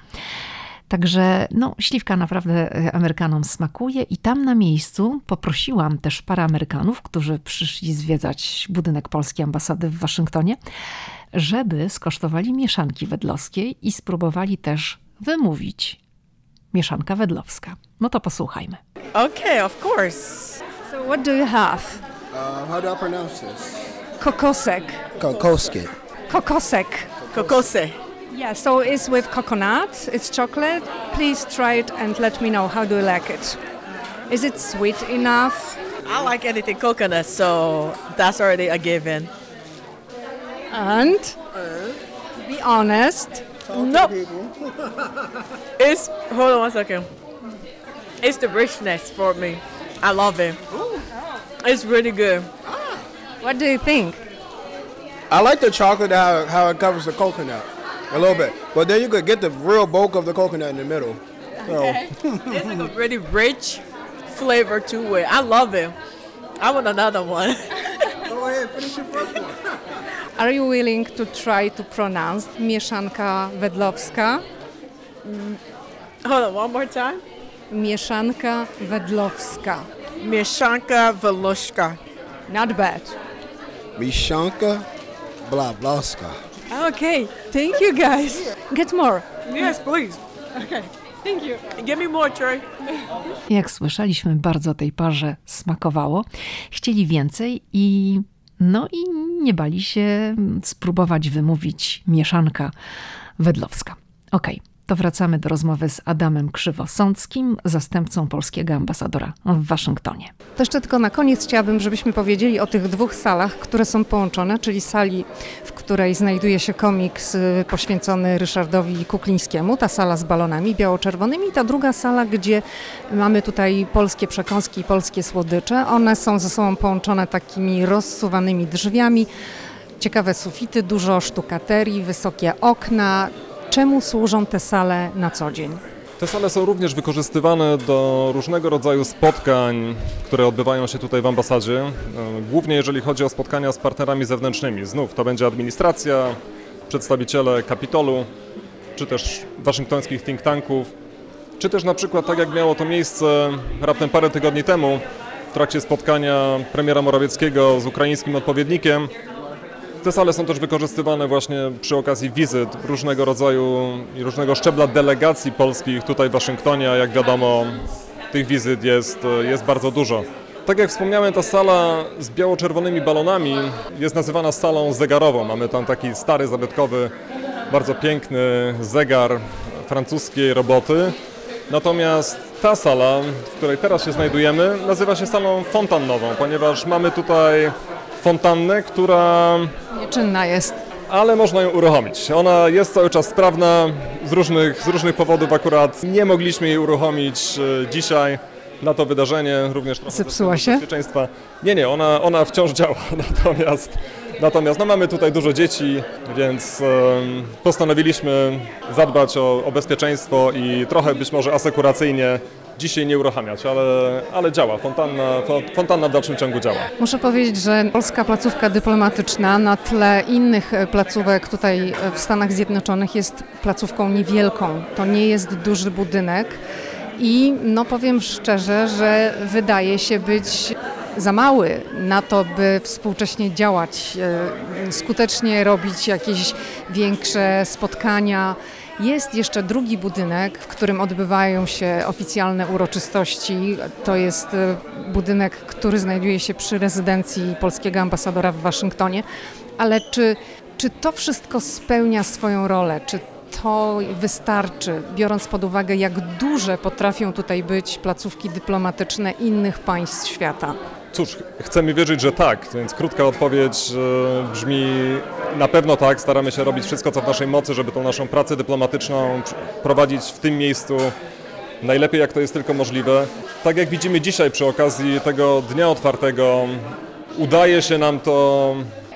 Także no, śliwka naprawdę e, Amerykanom smakuje i tam na miejscu poprosiłam też parę Amerykanów, którzy przyszli zwiedzać budynek polskiej ambasady w Waszyngtonie, żeby skosztowali mieszanki wedlowskiej i spróbowali też wymówić mieszanka wedlowska. No to posłuchajmy. Okay, of course. So what do you have? Uh, how do I pronounce this? Kokosek. Kokoski. Kokosek. Kokose. Yeah, so it's with coconut, it's chocolate. Please try it and let me know how do you like it. Is it sweet enough? I like anything coconut, so that's already a given. And uh. to be honest, No. [LAUGHS] It's hold on one second. It's the richness for me. I love it. It's really good. what do you think? I like the chocolate how, how it covers the coconut a little bit, but then you could get the real bulk of the coconut in the middle. So It's like a really rich flavor to it. I love it. I want another one. [LAUGHS] go ahead, finish your first one. Are you willing to try to pronounce mieszanka wedlowska? Mm. Hold on, one more time. Mieszanka wedlowska. Mieszanka Velushka. Not bad. Mishanka Blablaska. Okay, thank you guys. Get more. Yes, please. Okay, thank you. Give me more, Trey. Jak słyszeliśmy, bardzo tej parze smakowało. Chcieli więcej i no i nie bali się spróbować wymówić mieszanka wedlowska. Okej, to wracamy do rozmowy z Adamem Krzywosąckim, zastępcą polskiego ambasadora w Waszyngtonie. To jeszcze tylko na koniec chciałabym, żebyśmy powiedzieli o tych dwóch salach, które są połączone, czyli sali, w której znajduje się komiks poświęcony Ryszardowi Kuklińskiemu, ta sala z balonami biało-czerwonymi i ta druga sala, gdzie mamy tutaj polskie przekąski i polskie słodycze. One są ze sobą połączone takimi rozsuwanymi drzwiami, ciekawe sufity, dużo sztukaterii, wysokie okna. Czemu służą te sale na co dzień? Te sale są również wykorzystywane do różnego rodzaju spotkań, które odbywają się tutaj w ambasadzie. E, Głównie jeżeli chodzi o spotkania z partnerami zewnętrznymi. Znów to będzie administracja, przedstawiciele Kapitolu, czy też waszyngtońskich think tanków, czy też na przykład tak jak miało to miejsce raptem parę tygodni temu w trakcie spotkania premiera Morawieckiego z ukraińskim odpowiednikiem. Te sale są też wykorzystywane właśnie przy okazji wizyt różnego rodzaju i różnego szczebla delegacji polskich tutaj w Waszyngtonie, jak wiadomo tych wizyt jest, jest bardzo dużo. Tak jak wspomniałem, ta sala z biało-czerwonymi balonami jest nazywana salą zegarową. Mamy tam taki stary, zabytkowy, bardzo piękny zegar francuskiej roboty. Natomiast ta sala, w której teraz się znajdujemy, nazywa się salą fontannową, ponieważ mamy tutaj fontannę, która Nieczynna jest. ale można ją uruchomić. Ona jest cały czas sprawna, z różnych, z różnych powodów akurat nie mogliśmy jej uruchomić e, dzisiaj na to wydarzenie, również trochę Zepsuła się? bezpieczeństwa. Nie, nie, ona, ona wciąż działa, [LAUGHS] natomiast, natomiast no mamy tutaj dużo dzieci, więc postanowiliśmy zadbać o, o bezpieczeństwo i trochę być może asekuracyjnie dzisiaj nie uruchamiać, ale, ale działa, fontanna, fo- fontanna w dalszym ciągu działa. Muszę powiedzieć, że polska placówka dyplomatyczna na tle innych e, placówek tutaj e, w Stanach Zjednoczonych jest placówką niewielką. To nie jest duży budynek i no powiem szczerze, że wydaje się być za mały na to, by współcześnie działać, e, skutecznie robić jakieś większe spotkania. Jest jeszcze drugi budynek, w którym odbywają się oficjalne uroczystości. To jest e, budynek, który znajduje się przy rezydencji polskiego ambasadora w Waszyngtonie. Ale czy, czy to wszystko spełnia swoją rolę? Czy to wystarczy, biorąc pod uwagę, jak duże potrafią tutaj być placówki dyplomatyczne innych państw świata? Cóż, chcemy wierzyć, że tak, więc krótka odpowiedź e, brzmi na pewno tak. Staramy się robić wszystko, co w naszej mocy, żeby tą naszą pracę dyplomatyczną pr- prowadzić w tym miejscu najlepiej, jak to jest tylko możliwe. Tak jak widzimy dzisiaj przy okazji tego dnia otwartego, udaje się nam to,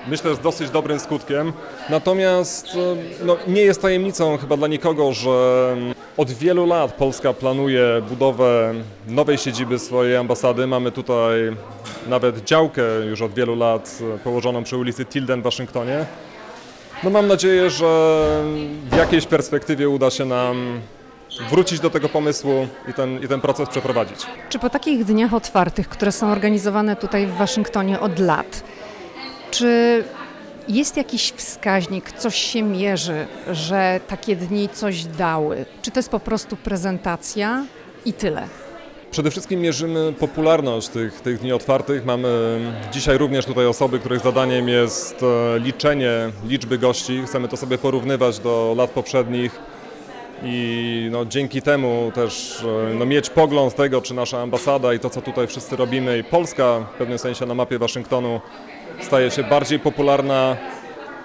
myślę, z dosyć dobrym skutkiem. Natomiast e, no, nie jest tajemnicą chyba dla nikogo, że od wielu lat Polska planuje budowę nowej siedziby swojej ambasady. Mamy tutaj nawet działkę już od wielu lat e, położoną przy ulicy Tilden w Waszyngtonie. No mam nadzieję, że w jakiejś perspektywie uda się nam wrócić do tego pomysłu i ten, i ten proces przeprowadzić. Czy po takich dniach otwartych, które są organizowane tutaj w Waszyngtonie od lat, czy jest jakiś wskaźnik, coś się mierzy, że takie dni coś dały? Czy to jest po prostu prezentacja i tyle? Przede wszystkim mierzymy popularność tych, tych dni otwartych. Mamy dzisiaj również tutaj osoby, których zadaniem jest e, liczenie liczby gości. Chcemy to sobie porównywać do lat poprzednich i no, dzięki temu też e, no, mieć pogląd tego, czy nasza ambasada i to, co tutaj wszyscy robimy i Polska w pewnym sensie na mapie Waszyngtonu staje się bardziej popularna,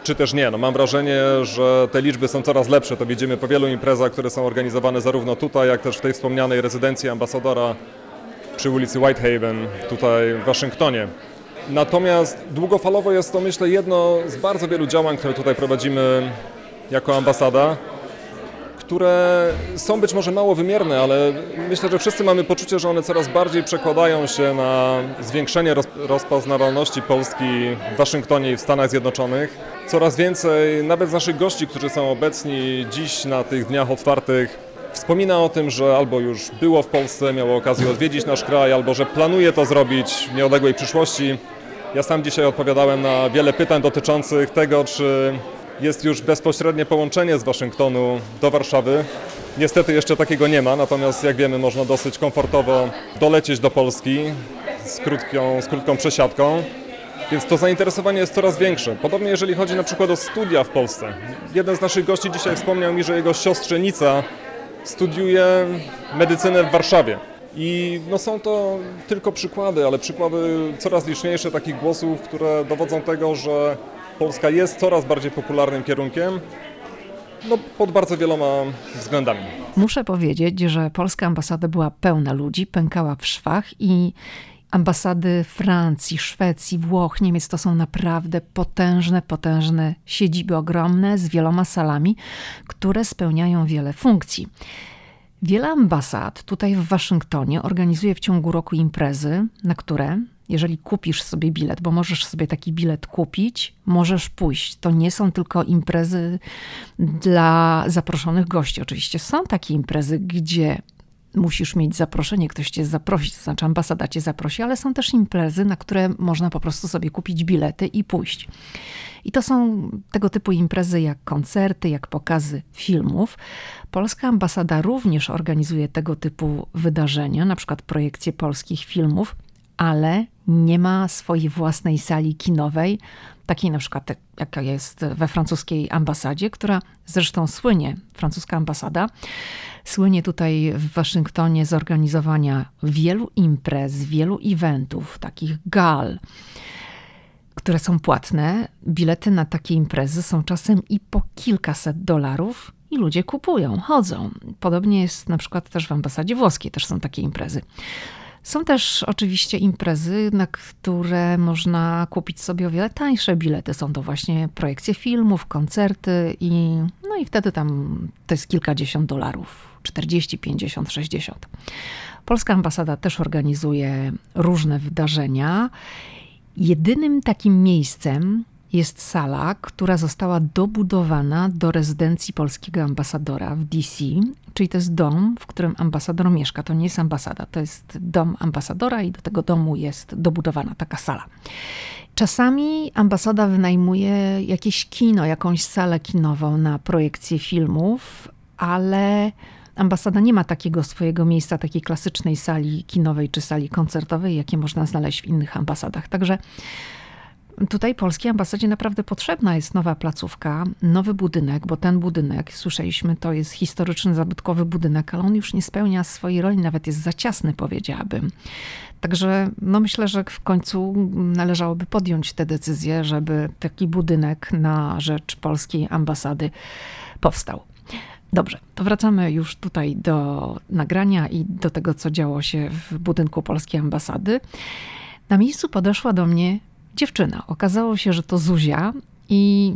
czy też nie. No, mam wrażenie, że te liczby są coraz lepsze. To widzimy po wielu imprezach, które są organizowane zarówno tutaj, jak też w tej wspomnianej rezydencji ambasadora przy ulicy Whitehaven, tutaj w Waszyngtonie. Natomiast długofalowo jest to, myślę, jedno z bardzo wielu działań, które tutaj prowadzimy jako ambasada które są być może mało wymierne, ale myślę, że wszyscy mamy poczucie, że one coraz bardziej przekładają się na zwiększenie rozpoznawalności Polski w Waszyngtonie i w Stanach Zjednoczonych. Coraz więcej, nawet z naszych gości, którzy są obecni dziś na tych dniach otwartych, wspomina o tym, że albo już było w Polsce, miało okazję odwiedzić nasz kraj, albo że planuje to zrobić w nieodległej przyszłości. Ja sam dzisiaj odpowiadałem na wiele pytań dotyczących tego, czy jest już bezpośrednie połączenie z Waszyngtonu do Warszawy. Niestety jeszcze takiego nie ma, natomiast jak wiemy można dosyć komfortowo dolecieć do Polski z krótką, z krótką przesiadką. Więc to zainteresowanie jest coraz większe. Podobnie jeżeli chodzi na przykład o studia w Polsce. Jeden z naszych gości dzisiaj wspomniał mi, że jego siostrzenica studiuje medycynę w Warszawie. I no są to tylko przykłady, ale przykłady coraz liczniejsze takich głosów, które dowodzą tego, że Polska jest coraz bardziej popularnym kierunkiem. No, pod bardzo wieloma względami. Muszę powiedzieć, że polska ambasada była pełna ludzi, pękała w szwach i ambasady Francji, Szwecji, Włoch, Niemiec to są naprawdę potężne, potężne siedziby ogromne z wieloma salami, które spełniają wiele funkcji. Wiele ambasad tutaj w Waszyngtonie organizuje w ciągu roku imprezy, na które jeżeli kupisz sobie bilet, bo możesz sobie taki bilet kupić, możesz pójść. To nie są tylko imprezy dla zaproszonych gości. Oczywiście są takie imprezy, gdzie musisz mieć zaproszenie, ktoś cię zaprosi, to znaczy ambasada cię zaprosi, ale są też imprezy, na które można po prostu sobie kupić bilety i pójść. I to są tego typu imprezy jak koncerty, jak pokazy filmów. Polska ambasada również organizuje tego typu wydarzenia, na przykład projekcje polskich filmów ale nie ma swojej własnej sali kinowej, takiej na przykład jaka jest we francuskiej ambasadzie, która zresztą słynie, francuska ambasada, słynie tutaj w Waszyngtonie z organizowania wielu imprez, wielu eventów, takich gal, które są płatne. Bilety na takie imprezy są czasem i po kilkaset dolarów i ludzie kupują, chodzą. Podobnie jest na przykład też w ambasadzie włoskiej, też są takie imprezy. Są też oczywiście imprezy, na które można kupić sobie o wiele tańsze bilety. Są to właśnie projekcje filmów, koncerty i no i wtedy tam to jest kilkadziesiąt dolarów, 40, 50, 60. Polska ambasada też organizuje różne wydarzenia. Jedynym takim miejscem, jest sala, która została dobudowana do rezydencji polskiego ambasadora w DC, czyli to jest dom, w którym ambasador mieszka. To nie jest ambasada, to jest dom ambasadora i do tego domu jest dobudowana taka sala. Czasami ambasada wynajmuje jakieś kino, jakąś salę kinową na projekcję filmów, ale ambasada nie ma takiego swojego miejsca, takiej klasycznej sali kinowej czy sali koncertowej, jakie można znaleźć w innych ambasadach. Także Tutaj polskiej ambasadzie naprawdę potrzebna jest nowa placówka, nowy budynek, bo ten budynek, słyszeliśmy, to jest historyczny, zabytkowy budynek, ale on już nie spełnia swojej roli, nawet jest za ciasny, powiedziałabym. Także no myślę, że w końcu należałoby podjąć tę decyzję, żeby taki budynek na rzecz polskiej ambasady powstał. Dobrze, to wracamy już tutaj do nagrania i do tego, co działo się w budynku polskiej ambasady. Na miejscu podeszła do mnie dziewczyna. Okazało się, że to Zuzia i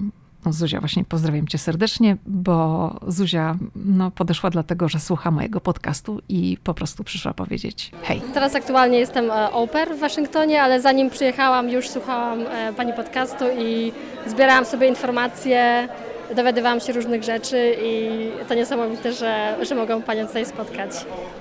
no Zuzia, właśnie pozdrawiam cię serdecznie, bo Zuzia no, podeszła dlatego, że słucha mojego podcastu i po prostu przyszła powiedzieć hej. Teraz aktualnie jestem e, oper w Waszyngtonie, ale zanim przyjechałam już słuchałam e, pani podcastu i zbierałam sobie informacje dowiadywałam się różnych rzeczy i to niesamowite, że, że mogą Panią tutaj spotkać.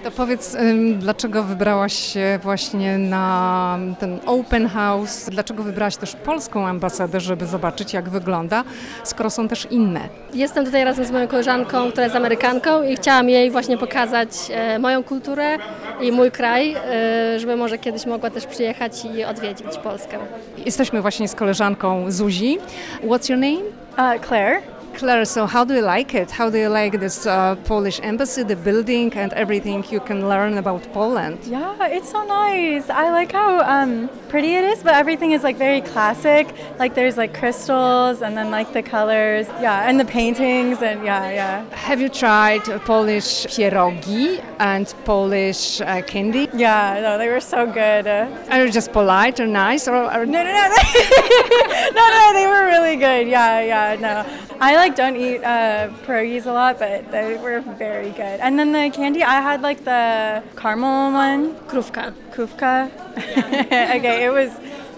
To powiedz, dlaczego wybrałaś się właśnie na ten open house? Dlaczego wybrałaś też polską ambasadę, żeby zobaczyć, jak wygląda, skoro są też inne? Jestem tutaj razem z moją koleżanką, która jest Amerykanką i chciałam jej właśnie pokazać e, moją kulturę i mój kraj, e, żeby może kiedyś mogła też przyjechać i odwiedzić Polskę. Jesteśmy właśnie z koleżanką Zuzi. What's your name? Uh, Claire. Claire, so how do you like it? How do you like this uh, Polish embassy, the building, and everything you can learn about Poland? Yeah, it's so nice. I like how um, pretty it is, but everything is like very classic. Like there's like crystals and then like the colors. Yeah, and the paintings and yeah, yeah. Have you tried Polish pierogi and Polish uh, candy? Yeah, no, they were so good. Are you just polite or nice? Or, or no, no, no, [LAUGHS] no, no, they were really good. Yeah, yeah, no. I like don't eat uh, pierogies a lot, but they were very good. And then the candy, I had like the caramel one. Krówka. Kufka. [LAUGHS] okay, it was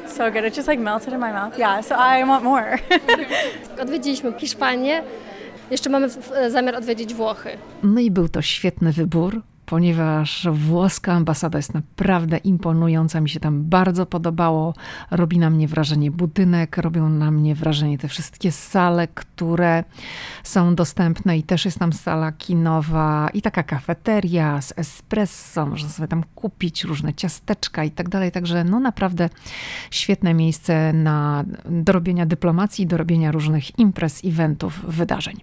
so good. It just like melted in my mouth. Yeah, so I want more. [LAUGHS] Odwiedziliśmy Hiszpanię. Jeszcze mamy w- zamiar odwiedzić Włochy. No i był to świetny wybór, ponieważ włoska ambasada jest naprawdę imponująca. Mi się tam bardzo podobało. Robi na mnie wrażenie budynek, robią na mnie wrażenie te wszystkie sale, które są dostępne i też jest tam sala kinowa i taka kafeteria z espresso. Można sobie tam kupić różne ciasteczka i tak dalej. Także no naprawdę świetne miejsce na do robienia dyplomacji, do robienia różnych imprez, eventów, wydarzeń.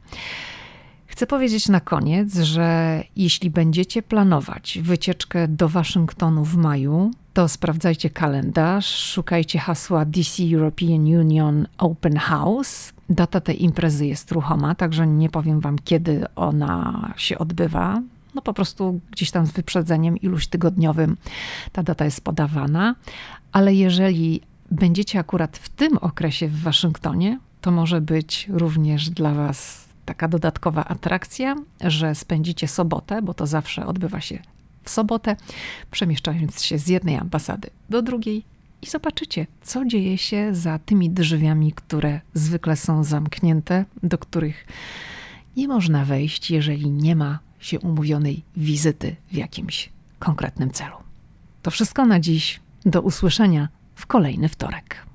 Chcę powiedzieć na koniec, że jeśli będziecie planować wycieczkę do Waszyngtonu w maju, to sprawdzajcie kalendarz, szukajcie hasła DC European Union Open House. Data tej imprezy jest ruchoma, także nie powiem Wam, kiedy ona się odbywa. No po prostu gdzieś tam z wyprzedzeniem iluś tygodniowym ta data jest podawana, ale jeżeli będziecie akurat w tym okresie w Waszyngtonie, to może być również dla Was taka dodatkowa atrakcja, że spędzicie sobotę, bo to zawsze odbywa się w sobotę, przemieszczając się z jednej ambasady do drugiej i zobaczycie, co dzieje się za tymi drzwiami, które zwykle są zamknięte, do których nie można wejść, jeżeli nie ma się umówionej wizyty w jakimś konkretnym celu. To wszystko na dziś. Do usłyszenia w kolejny wtorek.